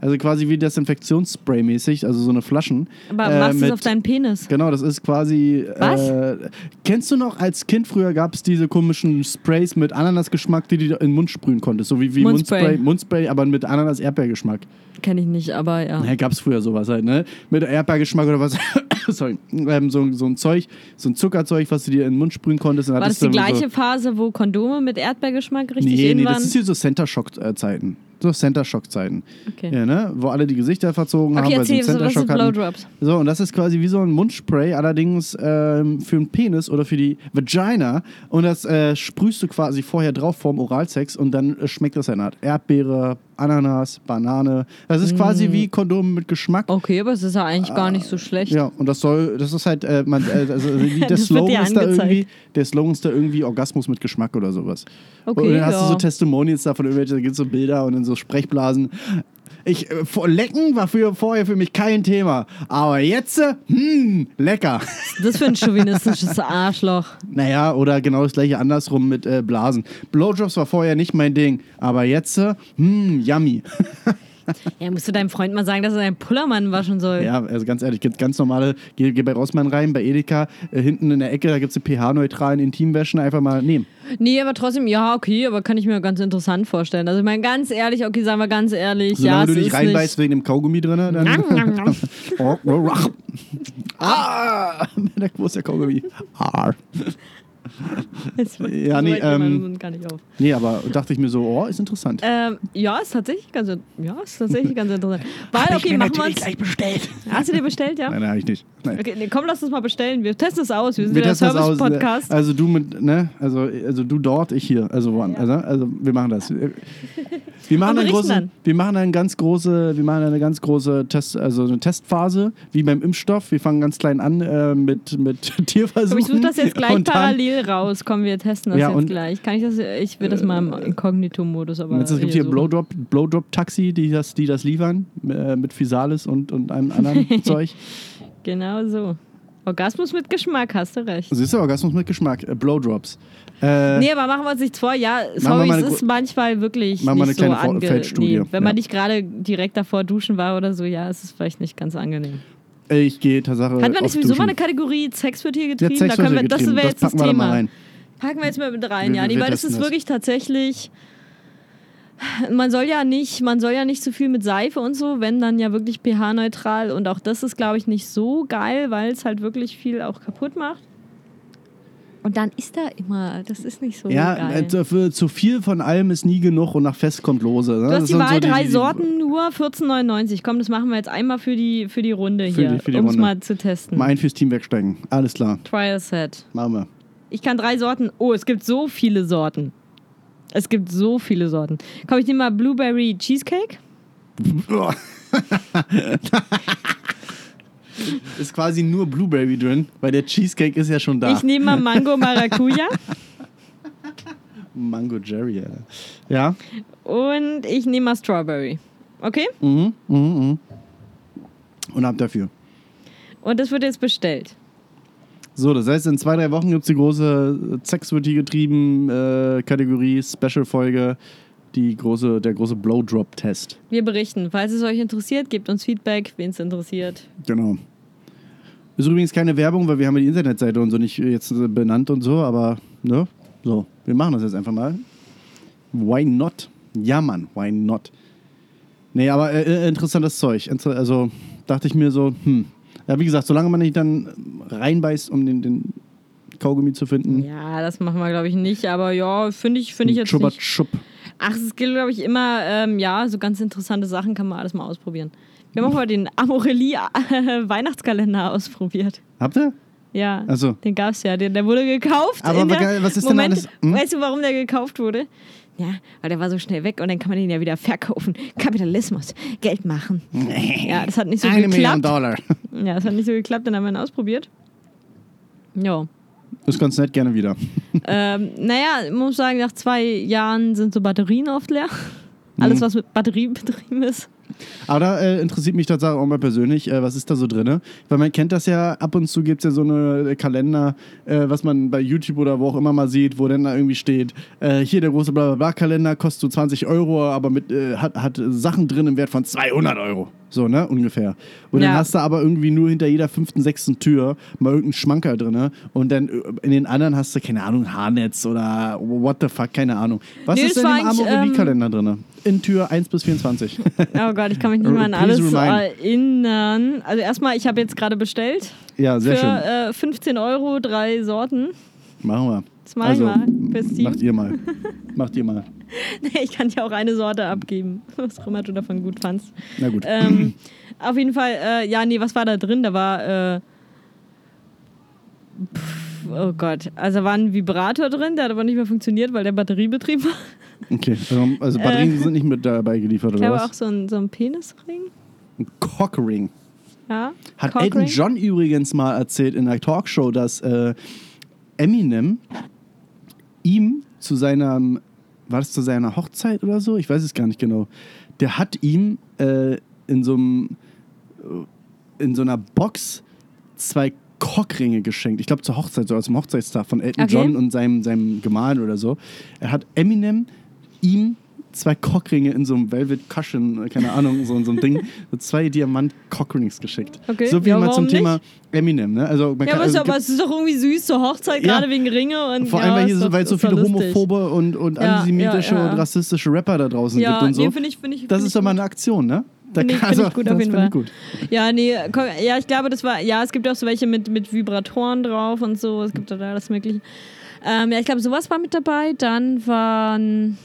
Also quasi wie Desinfektionsspray mäßig, also so eine Flaschen. Aber äh, machst du es auf deinen Penis? Genau, das ist quasi. Was? Äh, kennst du noch, als Kind früher gab es diese komischen Sprays mit Ananasgeschmack, die du in den Mund sprühen konntest? So wie, wie Mundspray. Mundspray, Mundspray, aber mit Ananas-Erdbeergeschmack. Kenne ich nicht, aber ja. Ja, gab es früher sowas halt, ne? Mit Erdbeergeschmack oder was. (coughs) Sorry. Ähm, so, so ein Zeug, so ein Zuckerzeug, was du dir in den Mund sprühen konntest. War das die gleiche So, Phase, wo Kondome mit Erdbeergeschmack richtig nee, nee, waren? das ist hier so Center Shock-Zeiten. So Center Shock-Zeiten. okay. Ja, ne? Wo alle die Gesichter verzogen haben, Okay, weil sie einen erzähl, Center was Shock ist hatten. So, und das ist quasi wie so ein Mundspray, allerdings ähm, für den Penis oder für die Vagina. Und das äh, sprühst du quasi vorher drauf vorm Oralsex und dann äh, schmeckt das eine Art Erdbeere, Ananas, Banane. Das ist Mm. quasi wie Kondom mit Geschmack. Okay, aber es ist ja eigentlich gar nicht so schlecht. Ja, und das soll, das ist halt, äh, man, äh, also (laughs) der Das Slogan ist da irgendwie, der Slogan ist da irgendwie Orgasmus mit Geschmack oder sowas. Okay, und dann hast ja. du so Testimonials davon, irgendwelche, da gibt es so Bilder und dann so Sprechblasen. Ich, äh, lecken war für, vorher für mich kein Thema. Aber jetzt, äh, hm, lecker. Das für ein chauvinistisches Arschloch. Naja, oder genau das gleiche andersrum mit äh, Blasen. Blowjobs war vorher nicht mein Ding. Aber jetzt, äh, hm, yummy. (laughs) Ja, musst du deinem Freund mal sagen, dass er seinen Pullermann waschen soll. Ja, also ganz ehrlich, gibt ganz normale, geh, geh bei Rossmann rein, bei Edeka, äh, hinten in der Ecke, da gibt es pH-neutralen Intimwäschen, einfach mal nehmen. Nee, aber trotzdem, ja, okay, aber kann ich mir ganz interessant vorstellen. Also ich meine, ganz ehrlich, okay, sagen wir ganz ehrlich, Solange ja, du dich reinbeißt wegen dem Kaugummi drin, dann. (laughs) Oh, oh, oh. ah, wo (laughs) ist der Kaugummi? Ah. (laughs) Ja, nee, ähm, gar nicht auf. Nee, aber dachte ich mir so, oh, ist interessant. Ähm, ja, ist tatsächlich ganz, ja, ist tatsächlich ganz interessant. (laughs) Weil, okay, machen wir bestellt. Hast du dir bestellt, ja? Nein, nein, ich nicht. Nein. Okay, nee, komm, lass uns mal bestellen. Wir testen es aus. Wir sind Wir der. Service-Podcast. Also du mit, ne? Also, also du dort, ich hier. Also woan, also, also wir machen das. Wir machen, Und eine berichten große, dann. wir machen eine ganz große, wir machen eine ganz große Test, also eine Testphase, wie beim Impfstoff. Wir fangen ganz klein an äh, mit, mit (laughs) Tierversuchen. Komm, ich suche das jetzt gleich parallel raus. Komm, wir testen das Ja, jetzt gleich. Kann ich das? Ich will das mal im Inkognito-Modus, aber. Es gibt hier suchen. Blowdrop, Blowdrop-Taxi, die das, die das liefern, äh, mit Physalis und, und einem anderen (laughs) Zeug. Genau so. Orgasmus mit Geschmack, hast du recht. Siehst du, Orgasmus mit Geschmack, äh, Blowdrops. Äh, Nee, aber machen wir uns nichts vor. Ja, sorry, es ist manchmal wirklich machen wir nicht eine so kleine angenehm. Feldstudie. Wenn man Ja. nicht gerade direkt davor duschen war oder so, ja, es ist vielleicht nicht ganz angenehm. Ich gehe Tatsache. Hatten wir nicht sowieso mal eine Kategorie Sex wird hier Ja, getrieben? Sex da können wir, das wäre jetzt das, packen wir da mal Thema. rein. Packen wir jetzt mal mit rein, Wir- ja. Nee, weil das ist das. wirklich tatsächlich. Man soll ja nicht, man soll ja nicht so viel mit Seife und so, wenn dann ja wirklich pH-neutral. Und auch das ist, glaube ich, nicht so geil, weil es halt wirklich viel auch kaputt macht. Und dann ist da immer, das ist nicht so Ja, geil. äh, zu, für, zu viel von allem ist nie genug und nach Fest kommt Lose. Ne? Du Das hast die sind Wahl, so drei die- Sorten, nur 14,99. Komm, das machen wir jetzt einmal für die, für die Runde Für hier, die- für die um es mal zu testen. Mal ein fürs Team wegsteigen. Alles klar, Trial Set. machen wir. Ich kann drei Sorten. Oh, es gibt so viele Sorten. Es gibt so viele Sorten. Komm, ich nehme mal Blueberry Cheesecake. (laughs) (laughs) (laughs) ist quasi nur Blueberry drin, weil der Cheesecake ist ja schon da. Ich nehme mal Mango Maracuja. (laughs) Mango Jerry, Alter. Ja. und ich nehme mal Strawberry. Okay? Mhm, mhm, mhm. Und ab dafür. Und das wird jetzt bestellt. So, das heißt, in zwei, drei Wochen gibt es die große Sex wird hier getrieben äh, Kategorie, Special-Folge, die große, der große Blowdrop-Test. Wir berichten. Falls es euch interessiert, gebt uns Feedback, wen es interessiert. Genau. Ist übrigens keine Werbung, weil wir haben ja die Internetseite und so nicht jetzt benannt und so, aber ne? So, wir machen das jetzt einfach mal. Why not? Ja, Mann, why not? Nee, aber äh, äh, interessantes Zeug. Inter also dachte ich mir so, hm. Ja, wie gesagt, solange man nicht dann reinbeißt, um den, den Kaugummi zu finden. Ja, das machen wir, glaube ich, nicht. Aber ja, finde ich, finde ich jetzt Schubber, nicht. Schupp. Ach, es gilt, glaube ich, immer, ähm, ja, so ganz interessante Sachen kann man alles mal ausprobieren. Wir haben auch mal den Amorelli äh, ausprobiert. Habt ihr? Ja, Also, den gab es ja. Der, der wurde gekauft. Aber in der, was ist denn Moment, alles- hm? Weißt du, warum der gekauft wurde? Ja, weil der war so schnell weg und dann kann man den ja wieder verkaufen. Kapitalismus, Geld machen. Ja, das hat nicht so eine Million geklappt. Dollar. Ja, das hat nicht so geklappt, dann haben wir ihn ausprobiert. Ja. Das ist ganz nett, gerne wieder. ähm, naja, ich muss sagen, nach zwei Jahren sind so Batterien oft leer. Mhm. Alles, was mit Batterie betrieben ist. Aber da äh, interessiert mich tatsächlich auch mal persönlich, äh, was ist da so drin? Weil man kennt das ja, ab und zu gibt es ja so eine Kalender, äh, was man bei YouTube oder wo auch immer mal sieht, wo dann da irgendwie steht, äh, hier der große Blablabla-Kalender kostet so 20 Euro, aber mit, äh, hat, hat Sachen drin im Wert von 200 Euro. So, ne? Ungefähr. Und dann Ja. hast du aber irgendwie nur hinter jeder fünften, sechsten Tür mal irgendeinen Schmanker drin. Und dann äh, in den anderen hast du, keine Ahnung, Haarnetz oder what the fuck, keine Ahnung. Was Nee, ist denn im Amorelie-Kalender drin? In Tür 1 bis 24. (laughs) Oh Gott, ich kann mich nicht mehr an alles erinnern. Also erstmal, ich habe jetzt gerade bestellt. ja, sehr für schön. äh, 15 Euro, drei Sorten. Machen wir. Das mache ich mal. Macht ihr mal. (laughs) Macht ihr mal. Ich kann dir auch eine Sorte abgeben, (laughs) was auch immer du davon gut fandst. Na gut. Ähm, (clears throat) auf jeden Fall, äh, ja, nee, was war da drin? Da war, äh, pff, oh Gott, also da war ein Vibrator drin, der hat aber nicht mehr funktioniert, weil der batteriebetrieben (laughs) war. Okay, also, also Batterien sind nicht mit dabei geliefert, Ich oder glaube was? auch so ein, so ein Penisring. Ein Cockring. Ja. Hat Cockring. Elton John übrigens mal erzählt in einer Talkshow, dass äh, Eminem ihm zu seiner, war das zu seiner Hochzeit oder so? Ich weiß es gar nicht genau. Der hat ihm äh, in so einem, äh, in so einer Box zwei Cockringe geschenkt. Ich glaube zur Hochzeit, so zum Hochzeitstag von Elton Okay. John und seinem, seinem Gemahl oder so. Er hat Eminem ihm zwei Cockringe in so einem Velvet Cushion, äh, keine Ahnung, so, in so einem Ding, so zwei Diamant-Cockrings geschickt. Okay, So wie ja, mal zum warum Thema Eminem, ne? Also, man Ja, aber, also, es- aber es ist doch irgendwie süß zur Hochzeit, Ja. gerade wegen Ringe. Und, vor ja, allem, weil, hier so, weil es so viele homophobe und, und antisemitische und rassistische Rapper da draußen gibt und so. nee, finde ich, finde ich. das ist doch mal eine Aktion, ne? Da kann- finde ich gut auf jeden Fall. gut. Ja, nee, ja, ich glaube, das war, ja, es gibt auch so welche mit, mit Vibratoren drauf und so, es gibt da alles Mögliche. Ähm, ja, ich glaube, sowas war mit dabei. Dann waren,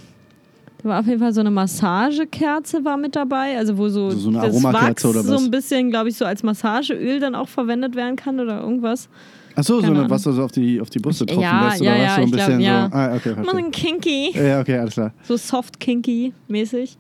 da war auf jeden Fall so eine Massagekerze war mit dabei, also wo so, So- so eine das Wachs oder was? so ein bisschen, glaube ich, so als Massageöl dann auch verwendet werden kann oder irgendwas. Achso, so Keine eine, Ahnung. was du so auf die, auf die Brüste tropfen Ja, lässt oder ja, was? ja, so ein ich glaub, bisschen ja. so. Ah, okay, Mal verstehe. ein Kinky, Ja, okay, alles klar. so soft Kinky mäßig.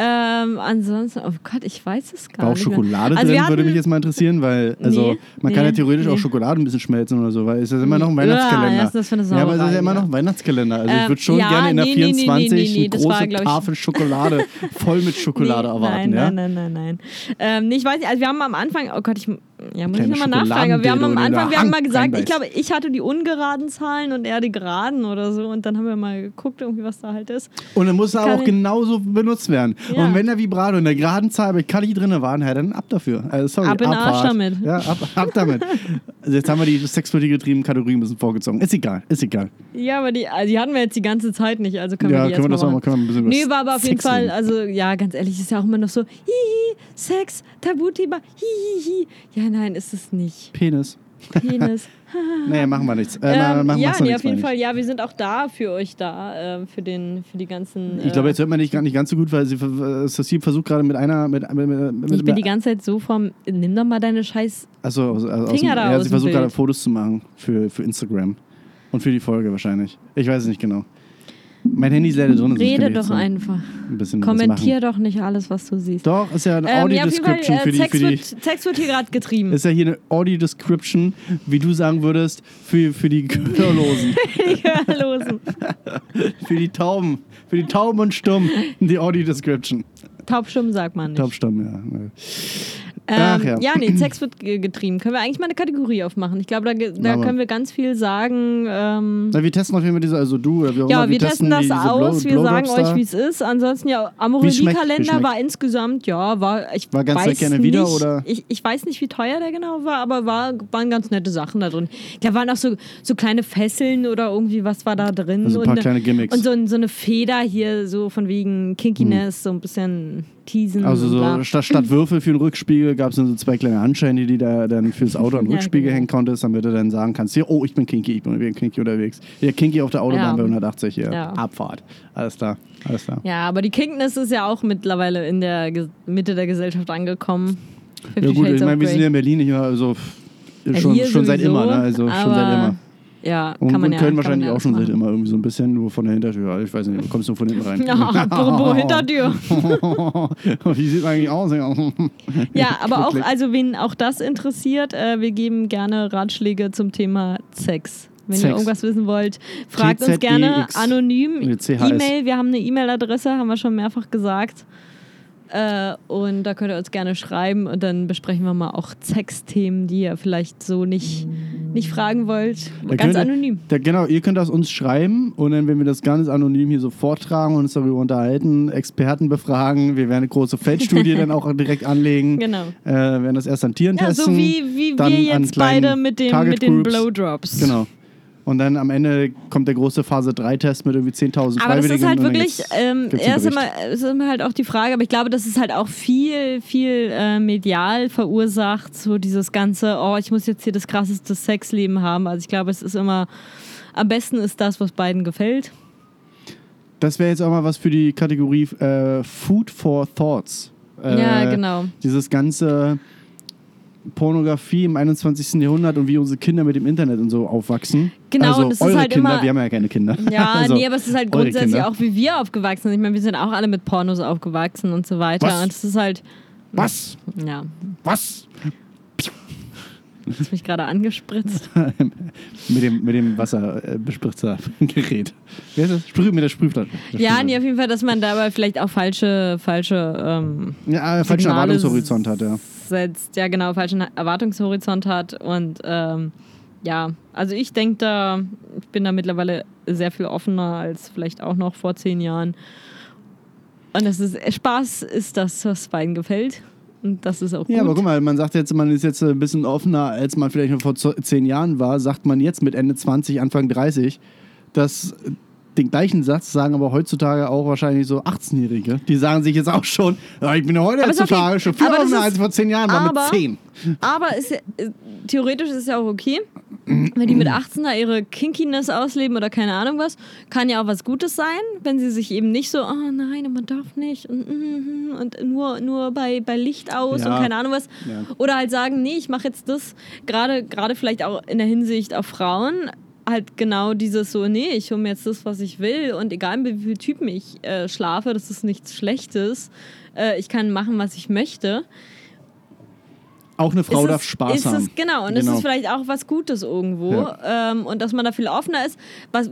Ähm, ansonsten, oh Gott, ich weiß es gar War auch nicht. mehr. Schokolade Also drin, wir würde mich jetzt mal interessieren, weil also Nee, man kann ja nee, theoretisch auch nee. Schokolade ein bisschen schmelzen oder so, weil es ist ja immer noch ein Ja, Weihnachtskalender. ist das für eine ja, aber es ist ja immer ja. noch ein Weihnachtskalender. Also ich Ähm, würde schon ja, gerne in der nee, nee, nee, nee, 24 nee, eine das war, große ich- Tafel Schokolade (laughs) voll mit Schokolade nee, erwarten, nein, ja? Nein, nein, nein, nein. Ähm, nee, ich weiß nicht, also wir haben am Anfang, oh Gott, ich ja, muss ich nochmal nachfragen, wir haben am Anfang, wir haben mal gesagt, ich glaube, ich hatte die ungeraden Zahlen und er die geraden oder so und dann haben wir mal geguckt, irgendwie, was da halt ist. Und dann muss er Kann auch genauso benutzt werden. Ja. Und wenn der Vibrato in der geraden Zahl bei Kali drin waren, ja, dann ab dafür. Also, sorry, Ab in den Arsch Abfahrt. damit. Ja, ab, ab damit. Also jetzt haben wir die sexuelle getriebenen Kategorien ein bisschen vorgezogen. Ist egal, ist egal. Ja, aber die, also die hatten wir jetzt die ganze Zeit nicht, also können ja, wir die können wir jetzt das auch mal mal, machen. können wir ein bisschen Nee, war aber auf jeden Fall, reden. also ja, ganz ehrlich, ist ja auch immer noch so, hihi, Sex, Tabuthema, hihihi. Ja, nein, ist es nicht. Penis. Penis. (laughs) Nee, machen wir nichts. Äh, Ähm, machen, ja, nee, auf jeden Fall. ich. Ja, wir sind auch da für euch da, ähm, für, den, für die ganzen. Ich glaube, äh, jetzt hört man nicht, gar nicht ganz so gut, weil sie, äh, Cecile versucht gerade mit einer. Mit, mit, mit, ich bin die ganze Zeit so vom. Nimm doch mal deine Scheiß. also, also, aus dem, Finger da ja, aus sie versucht gerade Fotos zu machen für, für Instagram. Und für die Folge wahrscheinlich. Ich weiß es nicht genau. Mein Handy ist leider drin. Rede doch so einfach. Ein Kommentier doch nicht alles, was du siehst. Doch, ist ja eine Ähm, ja, Audio-Description äh, für die. Sex, Für die wird, Sex wird hier gerade getrieben. ist ja hier eine Audio-Description, wie du sagen würdest, für, für die (laughs) Gehörlosen. (laughs) Hörlosen. (laughs) für die Tauben. Für die Tauben und Stumm. Die Audio-Description. Taubstumm sagt man nicht. Taubstumm, ja. Ähm, Ach ja. ja. nee, Sex wird ge- getrieben. Können wir eigentlich mal eine Kategorie aufmachen? Ich glaube, da, da können wir ganz viel sagen. Ähm, Na, wir testen auf jeden Fall diese, also du oder wie auch ja, immer, wir testen das die- aus. Blow- wir sagen euch, wie es ist. Ansonsten, ja, Amorelie-Kalender war insgesamt, ja, war, ich War ganz weiß gerne nicht, wieder, oder? Ich, ich weiß nicht, wie teuer der genau war, aber war, waren ganz nette Sachen da drin. Da waren auch so, so kleine Fesseln oder irgendwie, was war da drin? Also ein paar und, kleine Gimmicks. und so, so eine Feder hier, so von wegen Kinkiness, so ein bisschen teasen. Also so statt, (laughs) statt Würfel für den Rückspiegel gab es dann so zwei kleine Handscheine, die da dann fürs (laughs) Auto an den Ja, Rückspiegel genau. hängen konntest, damit du dann sagen kannst, hier, oh, ich bin Kinky, ich bin Kinky unterwegs. Hier, Kinky auf der Autobahn Ja. bei 180 hier. Ja. Abfahrt. Alles klar, alles klar. Ja, aber die Kinkness ist ja auch mittlerweile in der Ge Mitte der Gesellschaft angekommen. Ja gut, Shades ich meine, wir sind ja in Berlin nicht mehr, also Ja, schon, schon seit sowieso, immer, ne? Also schon seit immer. Ja, Und, kann man und ja Köln man wahrscheinlich auch schon seit immer irgendwie so ein bisschen, nur von der Hintertür. Ich weiß nicht, du kommst nur von hinten rein. (laughs) Ja, apropos (laughs) Hintertür. (laughs) Wie sieht man eigentlich aus? Ja, aber auch, also wen auch das interessiert, äh, wir geben gerne Ratschläge zum Thema Sex. Wenn ihr Sex. irgendwas wissen wollt, fragt uns TZEX. gerne anonym. E-Mail, wir haben eine E-Mail-Adresse, haben wir schon mehrfach gesagt. Äh, und da könnt ihr uns gerne schreiben und dann besprechen wir mal auch Sexthemen, die ihr vielleicht so nicht, nicht fragen wollt. Da Ganz ihr- anonym. Da, genau, ihr könnt das uns schreiben und dann, wenn wir das ganz anonym hier so vortragen und uns darüber unterhalten, Experten befragen, wir werden eine große Feldstudie (laughs) dann auch direkt anlegen. Genau. Äh, werden das erst an Tieren Ja, testen. so wie, wie dann wir jetzt beide mit, dem, mit den. Blowdrops. Genau. Und dann am Ende kommt der große Phase 3-Test mit irgendwie 10.000 Aber das ist halt wirklich, ähm, erst immer, ist immer halt auch die Frage, aber ich glaube, das ist halt auch viel, viel äh, medial verursacht, so dieses ganze, oh, ich muss jetzt hier das krasseste Sexleben haben. Also ich glaube, es ist immer, am besten ist das, was beiden gefällt. Das wäre jetzt auch mal was für die Kategorie äh, Food for Thoughts. Äh, ja, genau. Dieses ganze, Pornografie im 21. Jahrhundert und wie unsere Kinder mit dem Internet und so aufwachsen. Genau, also und es ist halt Kinder, immer- wir haben ja keine Kinder. Ja, (laughs) also, nee, aber es ist halt grundsätzlich Kinder. auch, wie wir aufgewachsen sind. Ich meine, wir sind auch alle mit Pornos aufgewachsen und so weiter. Was? Und es ist halt, Was? ja, Was? hast mich gerade angespritzt. (laughs) mit dem, mit dem Wasserbespritzergerät. Wer ist das? Sprüh, mit der Sprühflasche. Ja, nee, auf jeden Fall, dass man dabei vielleicht auch falsche, falsche ähm, Ja, falschen Erwartungshorizont hat, ja. Setzt. Ja, genau, falschen Erwartungshorizont hat. Und ähm, ja, also ich denke da, ich bin da mittlerweile sehr viel offener als vielleicht auch noch vor zehn Jahren. Und das ist Spaß ist das, was beiden gefällt. Und das ist auch gut. Ja, aber guck mal, man sagt jetzt, man ist jetzt ein bisschen offener, als man vielleicht noch vor zehn Jahren war, sagt man jetzt mit Ende 20, Anfang 30, dass den gleichen Satz sagen aber heutzutage auch wahrscheinlich so 18-Jährige. Die sagen sich jetzt auch schon, ich bin ja heute Aber ist okay. heutzutage schon viel Aber offener, ist- als vor zehn Jahren war, mit aber- 10. Aber ist äh, theoretisch ist es ja auch okay, wenn die mit 18 da ihre Kinkiness ausleben oder keine Ahnung was. Kann ja auch was Gutes sein, wenn sie sich eben nicht so, oh nein, man darf nicht und, mm, und nur, nur bei, bei Licht aus Ja. und keine Ahnung was. Ja. Oder halt sagen, nee, ich mache jetzt das, gerade vielleicht auch in der Hinsicht auf Frauen, halt genau dieses so, nee, ich hole mir jetzt das, was ich will und egal mit wie vielen Typen ich äh, schlafe, das ist nichts Schlechtes. Äh, ich kann machen, was ich möchte Auch eine Frau ist darf es, Spaß ist haben. Es, genau, und Genau. es ist vielleicht auch was Gutes irgendwo. Ja. Ähm, und dass man da viel offener ist. Was,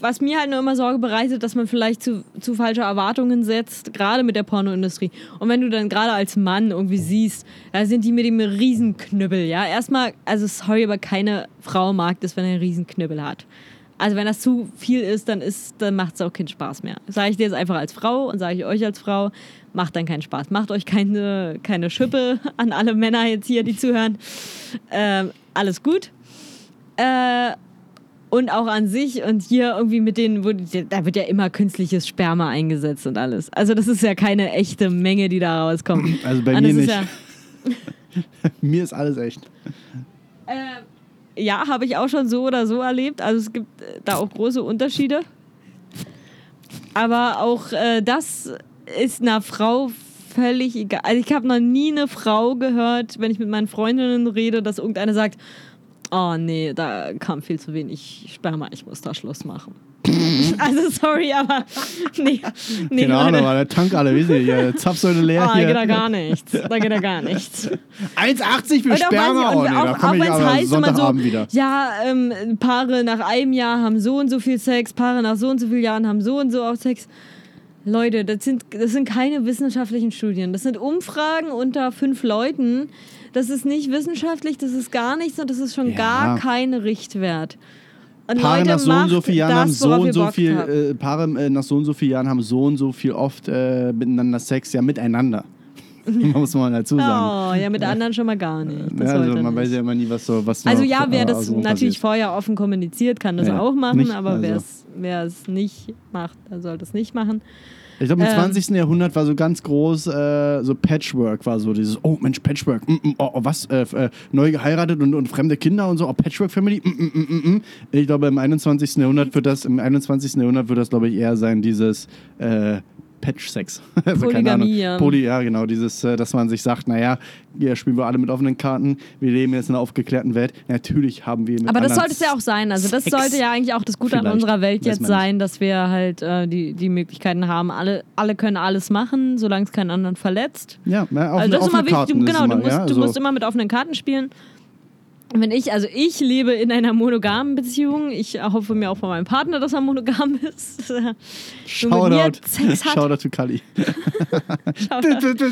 was mir halt nur immer Sorge bereitet, dass man vielleicht zu, zu falsche Erwartungen setzt, gerade mit der Pornoindustrie. Und wenn du dann gerade als Mann irgendwie siehst, da sind die mit dem Riesenknüppel, ja. Erstmal, also sorry, aber keine Frau mag das, wenn er einen Riesenknüppel hat. Also wenn das zu viel ist, dann, ist, dann macht es auch keinen Spaß mehr. Sage ich dir jetzt einfach als Frau und sage ich euch als Frau, macht dann keinen Spaß. Macht euch keine, keine Schippe (laughs) an alle Männer jetzt hier, die zuhören. Ähm, alles gut. Äh, und auch an sich und hier irgendwie mit denen, wo da wird ja immer künstliches Sperma eingesetzt und alles. Also das ist ja keine echte Menge, die da rauskommt. Also bei mir ist nicht. Ja, (laughs) Mir ist alles echt. Äh, ja, habe ich auch schon so oder so erlebt. Also es gibt äh, da auch große Unterschiede. Aber auch äh, das ist einer Frau völlig egal. Also ich habe noch nie eine Frau gehört, wenn ich mit meinen Freundinnen rede, dass irgendeine sagt, oh nee, da kam viel zu wenig Sperma, ich muss da Schluss machen. (laughs) also sorry, aber (laughs) nee. nee Keine Ahnung, war der Tank alle, wisst ihr, hier, Zapfsäule leer Oh, da geht da hier. gar nichts. Da geht da gar nichts. 1,80 für auch, Sperma? und auch, auch ich wenn es aber heißt, immer so, wieder. ja, ähm, Paare nach einem Jahr haben so und so viel Sex, Paare nach so und so vielen Jahren haben so und so auch Sex. Leute, das sind, das sind keine wissenschaftlichen Studien. Das sind Umfragen unter fünf Leuten. Das ist nicht wissenschaftlich, das ist gar nichts und das ist schon Ja. gar kein Richtwert. Und Paare Leute, nach so und so vielen Jahren haben so und so viel, äh, Paare äh, nach so und so vielen Jahren haben so und so viel oft äh, miteinander Sex, ja miteinander. (laughs) (laughs) Muss man dazu sagen. Oh, ja, mit anderen schon mal gar nicht. Ja, also man nicht. weiß ja immer nie, was so was Also ja, wer äh, das natürlich passiert. vorher offen kommuniziert, kann das Ja, auch machen, nicht, aber wer also. es wer es nicht macht, der sollte es nicht machen. Ich glaube, im Ähm. 20. Jahrhundert war so ganz groß, äh, so Patchwork war so dieses, oh Mensch, Patchwork, mm, mm, oh, oh, was, äh, äh, neu geheiratet und, und fremde Kinder und so, oh, Patchwork-Family, mm, mm, mm, mm, mm. Ich glaube, im 21. Jahrhundert wird das, im 21. Jahrhundert wird das, glaube ich, eher sein, dieses äh, Patch-Sex. (laughs) also, keine Ahnung. Polygamie, ja. Poly, ja, genau, dieses, äh, dass man sich sagt, naja, hier spielen wir alle mit offenen Karten, wir leben jetzt in einer aufgeklärten Welt. Natürlich haben wir mit Aber das sollte es ja auch sein. Also das Sex. sollte ja eigentlich auch das Gute an unserer Welt jetzt sein, dass wir halt äh, die, die Möglichkeiten haben. Alle, alle können alles machen, solange es keinen anderen verletzt. Ja, offene, Also das ist immer wichtig. Du, genau, du, musst, ja, du also- musst immer mit offenen Karten spielen. Wenn ich, also ich lebe in einer monogamen Beziehung. Ich hoffe mir auch von meinem Partner, dass er monogam (laughs) ist. Shoutout. Shoutout to Kali. (laughs)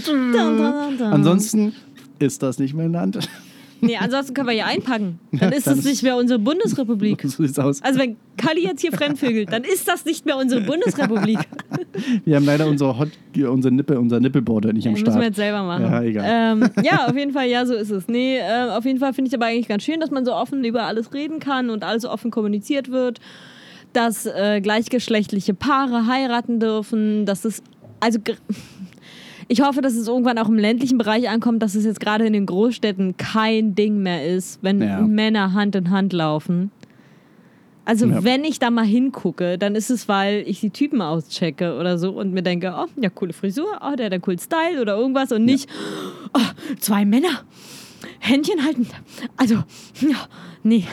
Dun. Ansonsten ist das nicht mein Land. Nee, ansonsten können wir hier einpacken. (laughs) Dann ist es nicht mehr unsere Bundesrepublik. (laughs) So sieht's aus. Also wenn Kali jetzt hier fremdvögelt, dann ist das nicht mehr unsere Bundesrepublik. (laughs) Wir haben leider unsere Hot, unsere Nippel, unser Nippelboard nicht am müssen wir Start. jetzt selber machen. Ja, egal. Ähm, ja, auf jeden Fall, ja, so ist es. Nee, äh, auf jeden Fall finde ich aber eigentlich ganz schön, dass man so offen über alles reden kann und alles offen kommuniziert wird, dass äh, gleichgeschlechtliche Paare heiraten dürfen, dass es, also ich hoffe, dass es irgendwann auch im ländlichen Bereich ankommt, dass es jetzt gerade in den Großstädten kein Ding mehr ist, wenn Ja. Männer Hand in Hand laufen. Also Ja. wenn ich da mal hingucke, dann ist es, weil ich die Typen auschecke oder so und mir denke, oh, ja, coole Frisur, oh, der hat einen coolen Style oder irgendwas und nicht, oh, zwei Männer. Händchen halten. Also, ja, nee.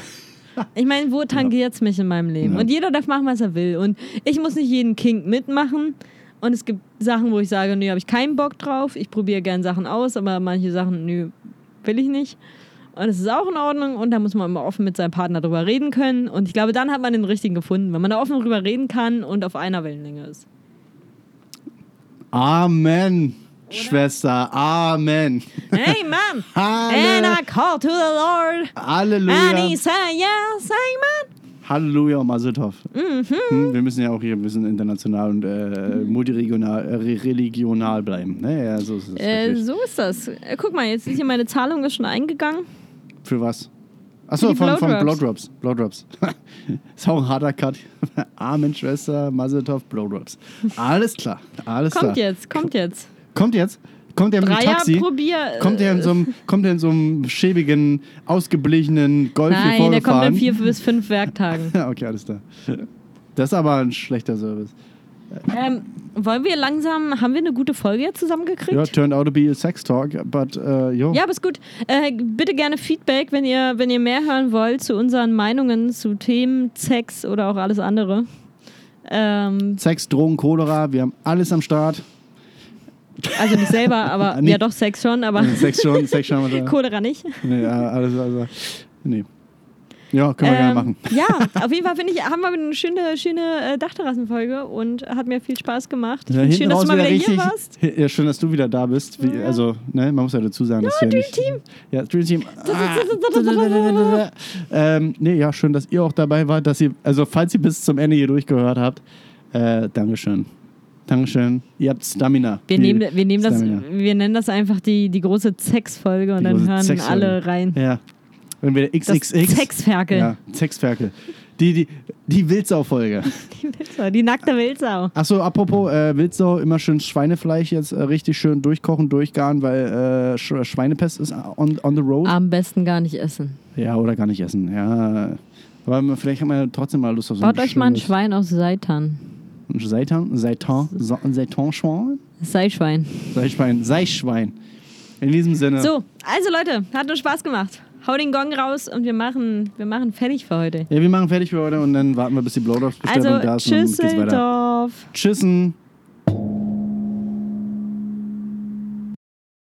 Ich meine, wo tangiert es mich in meinem Leben? Ja. Und jeder darf machen, was er will. Und ich muss nicht jeden Kink mitmachen. Und es gibt Sachen, wo ich sage, nö, habe ich keinen Bock drauf. Ich probiere gern Sachen aus, aber manche Sachen, nö, will ich nicht. Und es ist auch in Ordnung und da muss man immer offen mit seinem Partner drüber reden können. Und ich glaube, dann hat man den richtigen gefunden, wenn man da offen drüber reden kann und auf einer Wellenlänge ist. Amen, Schwester. Amen. (laughs) Halle- And I call to the Lord. And Halleluja. he said, yes, amen. Halleluja, Maseltov. Mhm. Hm, wir müssen ja auch hier ein bisschen international und äh, multiregional, äh, re- religional bleiben. Ne? Ja, so ist. Äh, so ist das. Äh, guck mal, jetzt ist hier meine Zahlung ist schon eingegangen. Für was? Achso, von, von Blowdrops. Blowdrops. (laughs) Ist auch ein harter Cut. (laughs) Amen, Schwester, Maseltov, Blowdrops. Alles klar. Alles Kommt klar. jetzt, kommt jetzt. Kommt jetzt? Kommt der mit dem Taxi? probier. Kommt der in so einem, kommt der in so einem schäbigen, ausgeblichenen Golf hier Nein, der kommt in vier bis fünf Werktagen. Ja, (laughs) okay, alles klar. Das ist aber ein schlechter Service. ähm, wollen wir langsam, haben wir eine gute Folge jetzt zusammengekriegt? Ja, turned out to be a sex talk, but, uh, jo. Ja, aber ist gut. Äh, bitte gerne Feedback, wenn ihr, wenn ihr mehr hören wollt zu unseren Meinungen zu Themen, Sex oder auch alles andere. Ähm, Sex, Drogen, Cholera, wir haben alles am Start. Also nicht selber, aber (laughs) ja doch Sex schon, aber Sex schon, Sex schon. (laughs) da. Cholera nicht. Nee, ja, alles, also, nee. Ja, können wir gerne machen. Ja, (laughs) auf jeden Fall finde ich, haben wir eine schöne, schöne äh, Dachterrassenfolge und hat mir viel Spaß gemacht. Ja, schön, dass du mal wieder wieder hier warst. Ja, schön, dass du wieder da bist. Wie, Ja. Also, ne, man muss ja dazu sagen, dass wir Dream nicht, Team. Ja, Dream Team. Ah. ähm, nee, ja, schön, dass ihr auch dabei wart, dass ihr, also falls ihr bis zum Ende hier durchgehört habt, äh, Dankeschön. Dankeschön. Ihr habt Stamina. Wir nehmen, wir, nehmen das, Stamina. wir nennen das einfach die, die große Sex-Folge und Die dann hören Sexfolge. alle rein. Ja. Wenn wir Das XXX. Sexferkel. Ja, Sexferkel. Die, die, die Wildsau-Folge. (laughs) Die Wildsau, die nackte Wildsau. Achso, apropos äh, Wildsau, immer schön Schweinefleisch jetzt äh, richtig schön durchkochen, durchgaren, weil äh, Sch Schweinepest ist on, on the road. Am besten gar nicht essen. Ja, oder gar nicht essen. Ja. Aber vielleicht hat man ja trotzdem mal Lust auf so Baut euch mal ein Schwein aus Seitan. Seitan? Seitan? Seitanschwein? Seischwein. Seischwein. Seischwein. In diesem Sinne. So, also Leute, hat uns Spaß gemacht. Hau den Gong raus und wir machen, wir machen fertig für heute. Ja, wir machen fertig für heute und dann warten wir, bis die Blowdrops bestellt Also, und da ist tschüss. Tschüssen.